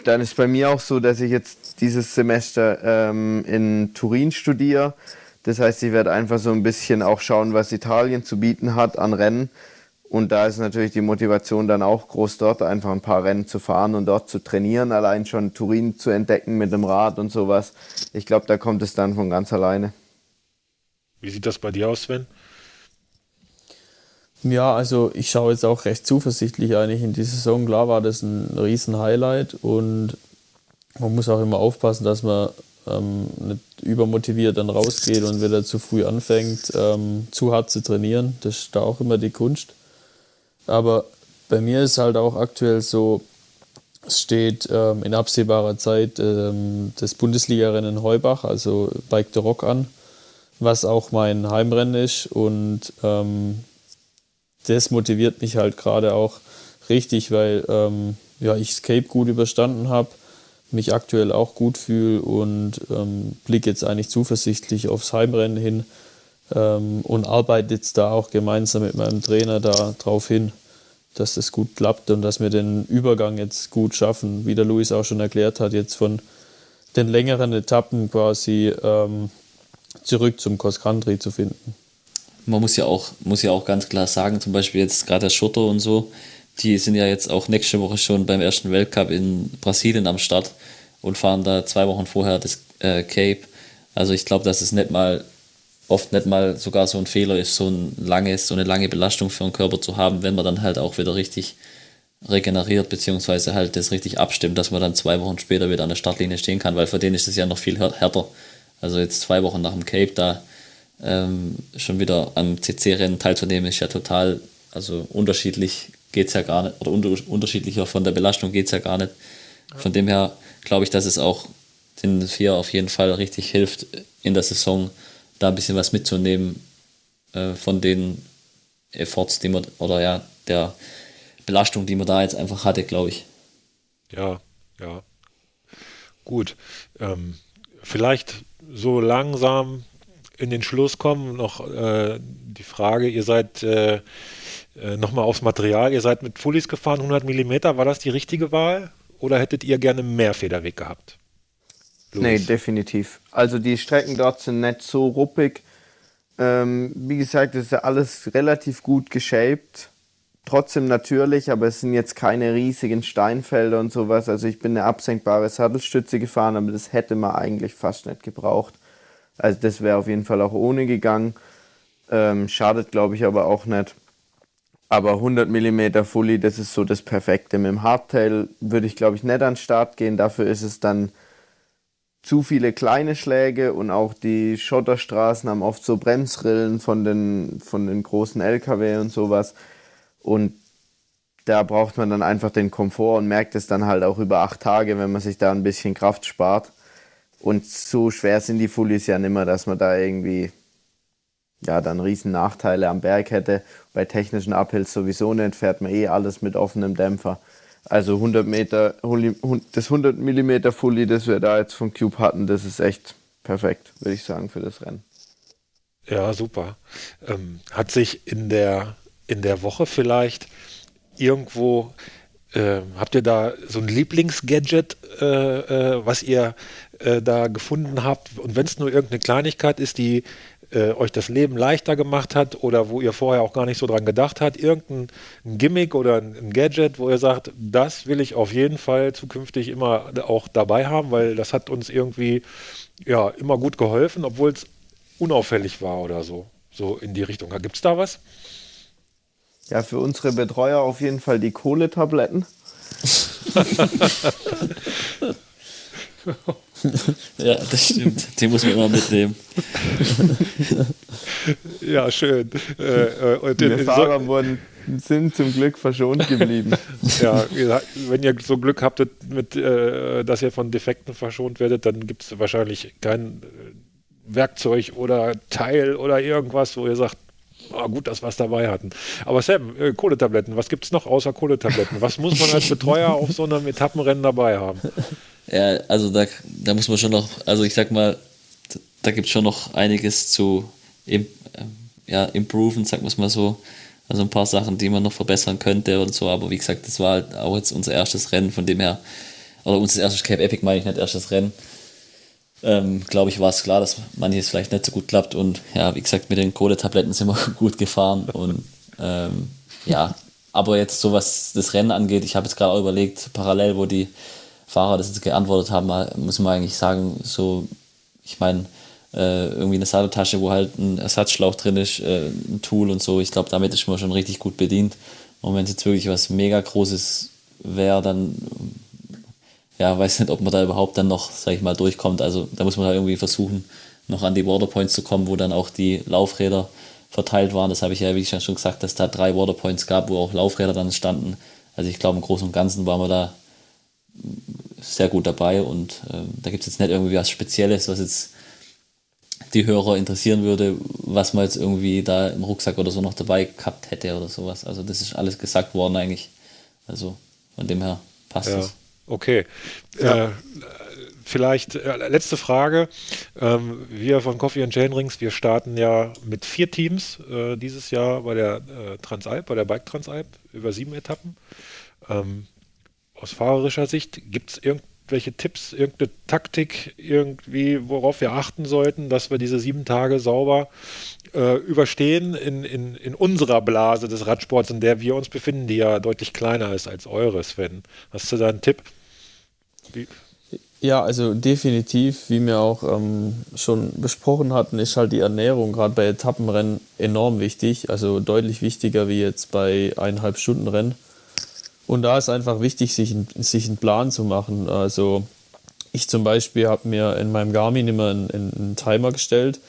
dann ist bei mir auch so, dass ich jetzt dieses Semester ähm, in Turin studiere. Das heißt, ich werde einfach so ein bisschen auch schauen, was Italien zu bieten hat an Rennen. Und da ist natürlich die Motivation dann auch groß, dort einfach ein paar Rennen zu fahren und dort zu trainieren, allein schon Turin zu entdecken mit dem Rad und sowas. Ich glaube, da kommt es dann von ganz alleine. Wie sieht das bei dir aus, Sven? Ja, also ich schaue jetzt auch recht zuversichtlich eigentlich in die Saison. Klar war das ein riesen Highlight und man muss auch immer aufpassen, dass man ähm, nicht übermotiviert dann rausgeht und wieder zu früh anfängt, ähm, zu hart zu trainieren. Das ist da auch immer die Kunst. Aber bei mir ist halt auch aktuell so, es steht ähm, in absehbarer Zeit ähm, das Bundesliga-Rennen Heubach, also Bike the Rock an, was auch mein Heimrennen ist und ähm, das motiviert mich halt gerade auch richtig, weil ähm, ja, ich Escape gut überstanden habe, mich aktuell auch gut fühle und ähm, blicke jetzt eigentlich zuversichtlich aufs Heimrennen hin ähm, und arbeite jetzt da auch gemeinsam mit meinem Trainer darauf hin, dass das gut klappt und dass wir den Übergang jetzt gut schaffen, wie der Luis auch schon erklärt hat, jetzt von den längeren Etappen quasi ähm, zurück zum Cross Country zu finden. Man muss ja auch, muss ja auch ganz klar sagen, zum Beispiel jetzt gerade der Schotter und so, die sind ja jetzt auch nächste Woche schon beim ersten Weltcup in Brasilien am Start und fahren da zwei Wochen vorher das äh, Cape. Also ich glaube, dass es nicht mal oft nicht mal sogar so ein Fehler ist, so ein langes, so eine lange Belastung für den Körper zu haben, wenn man dann halt auch wieder richtig regeneriert, beziehungsweise halt das richtig abstimmt, dass man dann zwei Wochen später wieder an der Startlinie stehen kann, weil für den ist es ja noch viel härter. Also jetzt zwei Wochen nach dem Cape da ähm, schon wieder am CC-Rennen teilzunehmen, ist ja total, also unterschiedlich geht es ja gar nicht, oder unter, unterschiedlicher von der Belastung geht es ja gar nicht. Von dem her glaube ich, dass es auch den Vier auf jeden Fall richtig hilft, in der Saison da ein bisschen was mitzunehmen äh, von den Efforts, die man, oder ja, der Belastung, die man da jetzt einfach hatte, glaube ich. Ja, ja. Gut. Ähm, vielleicht so langsam in den Schluss kommen, noch äh, die Frage, ihr seid äh, äh, nochmal aufs Material, ihr seid mit Fullies gefahren, 100 mm, war das die richtige Wahl oder hättet ihr gerne mehr Federweg gehabt? Louis. Nee, definitiv. Also die Strecken dort sind nicht so ruppig. Ähm, wie gesagt, es ist ja alles relativ gut geshaped. Trotzdem natürlich, aber es sind jetzt keine riesigen Steinfelder und sowas. Also ich bin eine absenkbare Sattelstütze gefahren, aber das hätte man eigentlich fast nicht gebraucht. Also das wäre auf jeden Fall auch ohne gegangen. Ähm, schadet, glaube ich, aber auch nicht. Aber 100 mm Fully, das ist so das Perfekte. Mit dem Hardtail würde ich, glaube ich, nicht an den Start gehen. Dafür ist es dann zu viele kleine Schläge und auch die Schotterstraßen haben oft so Bremsrillen von den, von den großen LKW und sowas. Und da braucht man dann einfach den Komfort und merkt es dann halt auch über acht Tage, wenn man sich da ein bisschen Kraft spart. Und so schwer sind die Fullies ja nimmer, dass man da irgendwie ja, dann riesen Nachteile am Berg hätte. Bei technischen Uphills sowieso nicht, fährt man eh alles mit offenem Dämpfer. Also 100 Meter, das 100 mm Fully, das wir da jetzt von Cube hatten, das ist echt perfekt, würde ich sagen, für das Rennen. Ja, super. Ähm, hat sich in der, in der Woche vielleicht irgendwo, äh, habt ihr da so ein Lieblingsgadget, äh, äh, was ihr äh, da gefunden habt? Und wenn es nur irgendeine Kleinigkeit ist, die äh, euch das Leben leichter gemacht hat oder wo ihr vorher auch gar nicht so dran gedacht habt, irgendein Gimmick oder ein Gadget, wo ihr sagt, das will ich auf jeden Fall zukünftig immer auch dabei haben, weil das hat uns irgendwie ja immer gut geholfen, obwohl es unauffällig war oder so, so in die Richtung. Gibt es da was? Ja, für unsere Betreuer auf jeden Fall die Kohletabletten. <laughs> ja, das stimmt. Den muss man immer mitnehmen. ja, schön. Äh, äh und die Fahrer so, wurden, sind zum Glück verschont geblieben. ja, wenn ihr so Glück habt, mit, äh, dass ihr von Defekten verschont werdet, dann gibt es wahrscheinlich kein äh, Werkzeug oder Teil oder irgendwas, wo ihr sagt, Oh, gut, dass wir es dabei hatten. Aber Sam, äh, Kohletabletten, was gibt es noch außer Kohletabletten? Was muss man als Betreuer auf so einem Etappenrennen dabei haben? Ja, also da, da muss man schon noch, also ich sag mal, da gibt es schon noch einiges zu im, ja, improven, sagen wir es mal so. Also ein paar Sachen, die man noch verbessern könnte und so, aber wie gesagt, das war halt auch jetzt unser erstes Rennen, von dem her, oder unser erstes Cape Epic meine ich nicht, erstes Rennen. Ähm, Glaube ich, war es klar, dass manches vielleicht nicht so gut klappt und ja, wie gesagt, mit den Kohletabletten sind wir <laughs> gut gefahren und ähm, ja, aber jetzt so was das Rennen angeht, ich habe jetzt gerade auch überlegt, parallel, wo die Fahrer das jetzt geantwortet haben, muss man eigentlich sagen, so, ich meine, äh, irgendwie eine Satteltasche, wo halt ein Ersatzschlauch drin ist, äh, ein Tool und so. Ich glaube, damit ist man schon richtig gut bedient. Und wenn es jetzt wirklich was mega Großes wäre, dann ja, weiß nicht, ob man da überhaupt dann noch, sag ich mal, durchkommt. Also da muss man halt irgendwie versuchen, noch an die Waterpoints zu kommen, wo dann auch die Laufräder verteilt waren. Das habe ich ja, wie ich schon gesagt, dass da drei Waterpoints gab, wo auch Laufräder dann standen. Also ich glaube, im Großen und Ganzen waren wir da sehr gut dabei und äh, da gibt es jetzt nicht irgendwie was Spezielles, was jetzt die Hörer interessieren würde, was man jetzt irgendwie da im Rucksack oder so noch dabei gehabt hätte oder sowas. Also das ist alles gesagt worden eigentlich. Also von dem her passt ja, es. Okay. Ja. Äh, vielleicht äh, letzte Frage. Ähm, wir von Coffee and Chain Rings, wir starten ja mit vier Teams äh, dieses Jahr bei der äh, Transalp, bei der Bike Transalp über sieben Etappen. Ähm, aus fahrerischer Sicht, gibt es irgendwelche Tipps, irgendeine Taktik, irgendwie, worauf wir achten sollten, dass wir diese sieben Tage sauber äh, überstehen in, in, in unserer Blase des Radsports, in der wir uns befinden, die ja deutlich kleiner ist als eure, Sven. Hast du da einen Tipp? Wie? Ja, also definitiv, wie wir auch ähm, schon besprochen hatten, ist halt die Ernährung gerade bei Etappenrennen enorm wichtig. Also deutlich wichtiger wie jetzt bei eineinhalb Stunden Rennen. Und da ist einfach wichtig, sich, sich einen Plan zu machen. Also ich zum Beispiel habe mir in meinem Garmin immer einen, einen Timer gestellt.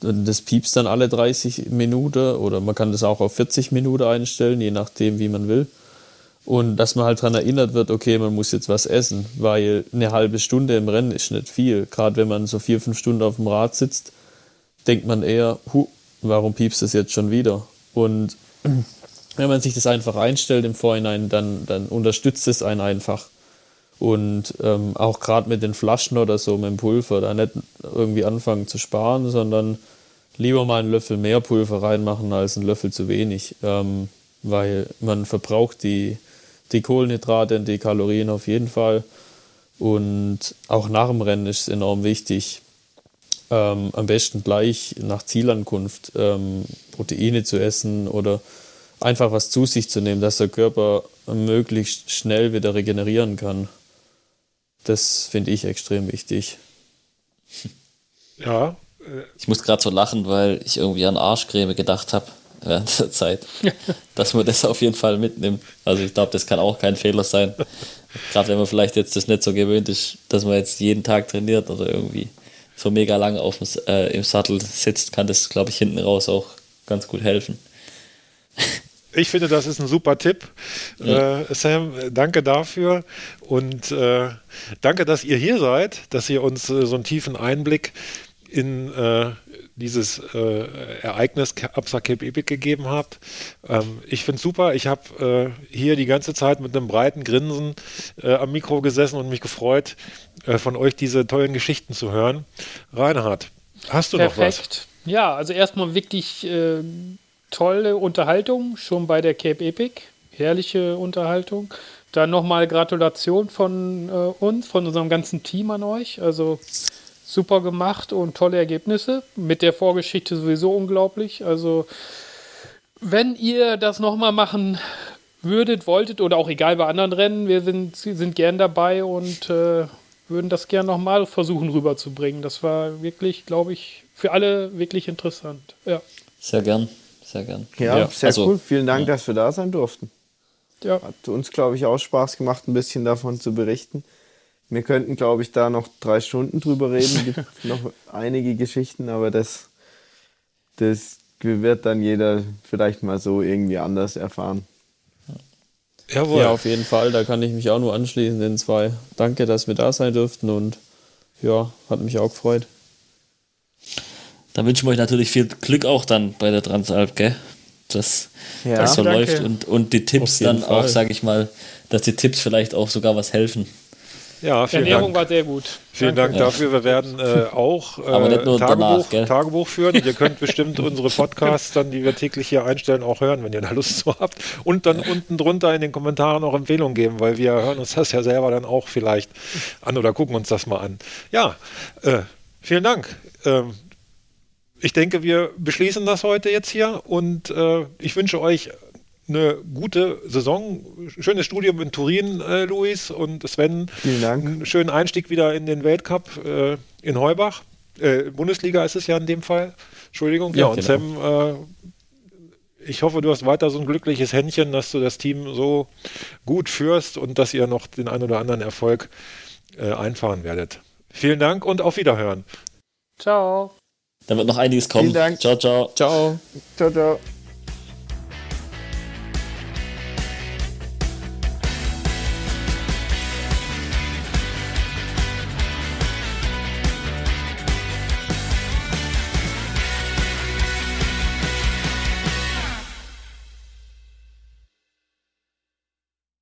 Das piepst dann alle 30 Minuten oder man kann das auch auf 40 Minuten einstellen, je nachdem, wie man will. Und dass man halt daran erinnert wird, okay, man muss jetzt was essen, weil eine halbe Stunde im Rennen ist nicht viel. Gerade wenn man so vier, fünf Stunden auf dem Rad sitzt, denkt man eher, hu, warum piepst das jetzt schon wieder? Und wenn man sich das einfach einstellt im Vorhinein, dann, dann unterstützt es einen einfach. Und ähm, auch gerade mit den Flaschen oder so, mit dem Pulver, da nicht irgendwie anfangen zu sparen, sondern lieber mal einen Löffel mehr Pulver reinmachen als einen Löffel zu wenig. Ähm, weil man verbraucht die, die Kohlenhydrate und die Kalorien auf jeden Fall. Und auch nach dem Rennen ist es enorm wichtig, ähm, am besten gleich nach Zielankunft ähm, Proteine zu essen oder einfach was zu sich zu nehmen, dass der Körper möglichst schnell wieder regenerieren kann. Das finde ich extrem wichtig. Ja. Äh ich muss gerade so lachen, weil ich irgendwie an Arschcreme gedacht habe während der Zeit, <laughs> dass man das auf jeden Fall mitnimmt. Also ich glaube, das kann auch kein Fehler sein. Gerade wenn man vielleicht jetzt das nicht so gewöhnt ist, dass man jetzt jeden Tag trainiert oder irgendwie so mega lang auf dem, äh, im Sattel sitzt, kann das, glaube ich, hinten raus auch ganz gut helfen. Ich finde, das ist ein super Tipp. Ja. Äh, Sam, danke dafür und äh, danke, dass ihr hier seid, dass ihr uns äh, so einen tiefen Einblick in äh, dieses äh, Ereignis Absa Cape Epic gegeben habt. Ähm, ich finde es super. Ich habe äh, hier die ganze Zeit mit einem breiten Grinsen äh, am Mikro gesessen und mich gefreut, äh, von euch diese tollen Geschichten zu hören. Reinhard, hast du Perfekt. noch was? Ja, also erstmal wirklich äh, tolle Unterhaltung schon bei der Cape Epic. Herrliche Unterhaltung. Dann nochmal Gratulation von äh, uns, von unserem ganzen Team an euch. Also super gemacht und tolle Ergebnisse. Mit der Vorgeschichte sowieso unglaublich. Also, wenn ihr das nochmal machen würdet, wolltet oder auch egal bei anderen Rennen, wir sind, sind gern dabei und äh, würden das gern nochmal versuchen rüberzubringen. Das war wirklich, glaube ich, für alle wirklich interessant. Ja. Sehr gern, sehr gern. Ja, ja. sehr also, cool. Vielen Dank, ja. dass wir da sein durften. Ja. Hat uns, glaube ich, auch Spaß gemacht, ein bisschen davon zu berichten. Wir könnten, glaube ich, da noch drei Stunden drüber reden. Es gibt <laughs> noch einige Geschichten, aber das, das wird dann jeder vielleicht mal so irgendwie anders erfahren. Jawohl. Ja, auf jeden Fall. Da kann ich mich auch nur anschließen, den zwei. Danke, dass wir da sein durften und ja, hat mich auch gefreut. Dann wünschen wir euch natürlich viel Glück auch dann bei der Transalp, gell? Dass ja, das so danke. läuft und, und die Tipps dann Fall. auch, sage ich mal, dass die Tipps vielleicht auch sogar was helfen. Ja, vielen Ernährung Dank. war sehr gut. Vielen Danke. Dank dafür. Wir werden äh, auch <laughs> äh, Tagebuch, danach, Tagebuch, führen. ihr könnt <laughs> bestimmt unsere Podcasts dann, die wir täglich hier einstellen, auch hören, wenn ihr da Lust zu habt. Und dann unten drunter in den Kommentaren auch Empfehlungen geben, weil wir hören uns das ja selber dann auch vielleicht an oder gucken uns das mal an. Ja, äh, vielen Dank. Ähm, ich denke, wir beschließen das heute jetzt hier und äh, ich wünsche euch eine gute Saison. Schönes Studium in Turin, äh, Luis und Sven. Vielen Dank. Einen schönen Einstieg wieder in den Weltcup äh, in Heubach. Äh, Bundesliga ist es ja in dem Fall. Entschuldigung. Ja, ja und genau. Sam, äh, ich hoffe, du hast weiter so ein glückliches Händchen, dass du das Team so gut führst und dass ihr noch den einen oder anderen Erfolg äh, einfahren werdet. Vielen Dank und auf Wiederhören. Ciao. Da wird noch einiges kommen. Vielen Dank. Ciao, ciao. Ciao. Ciao, ciao.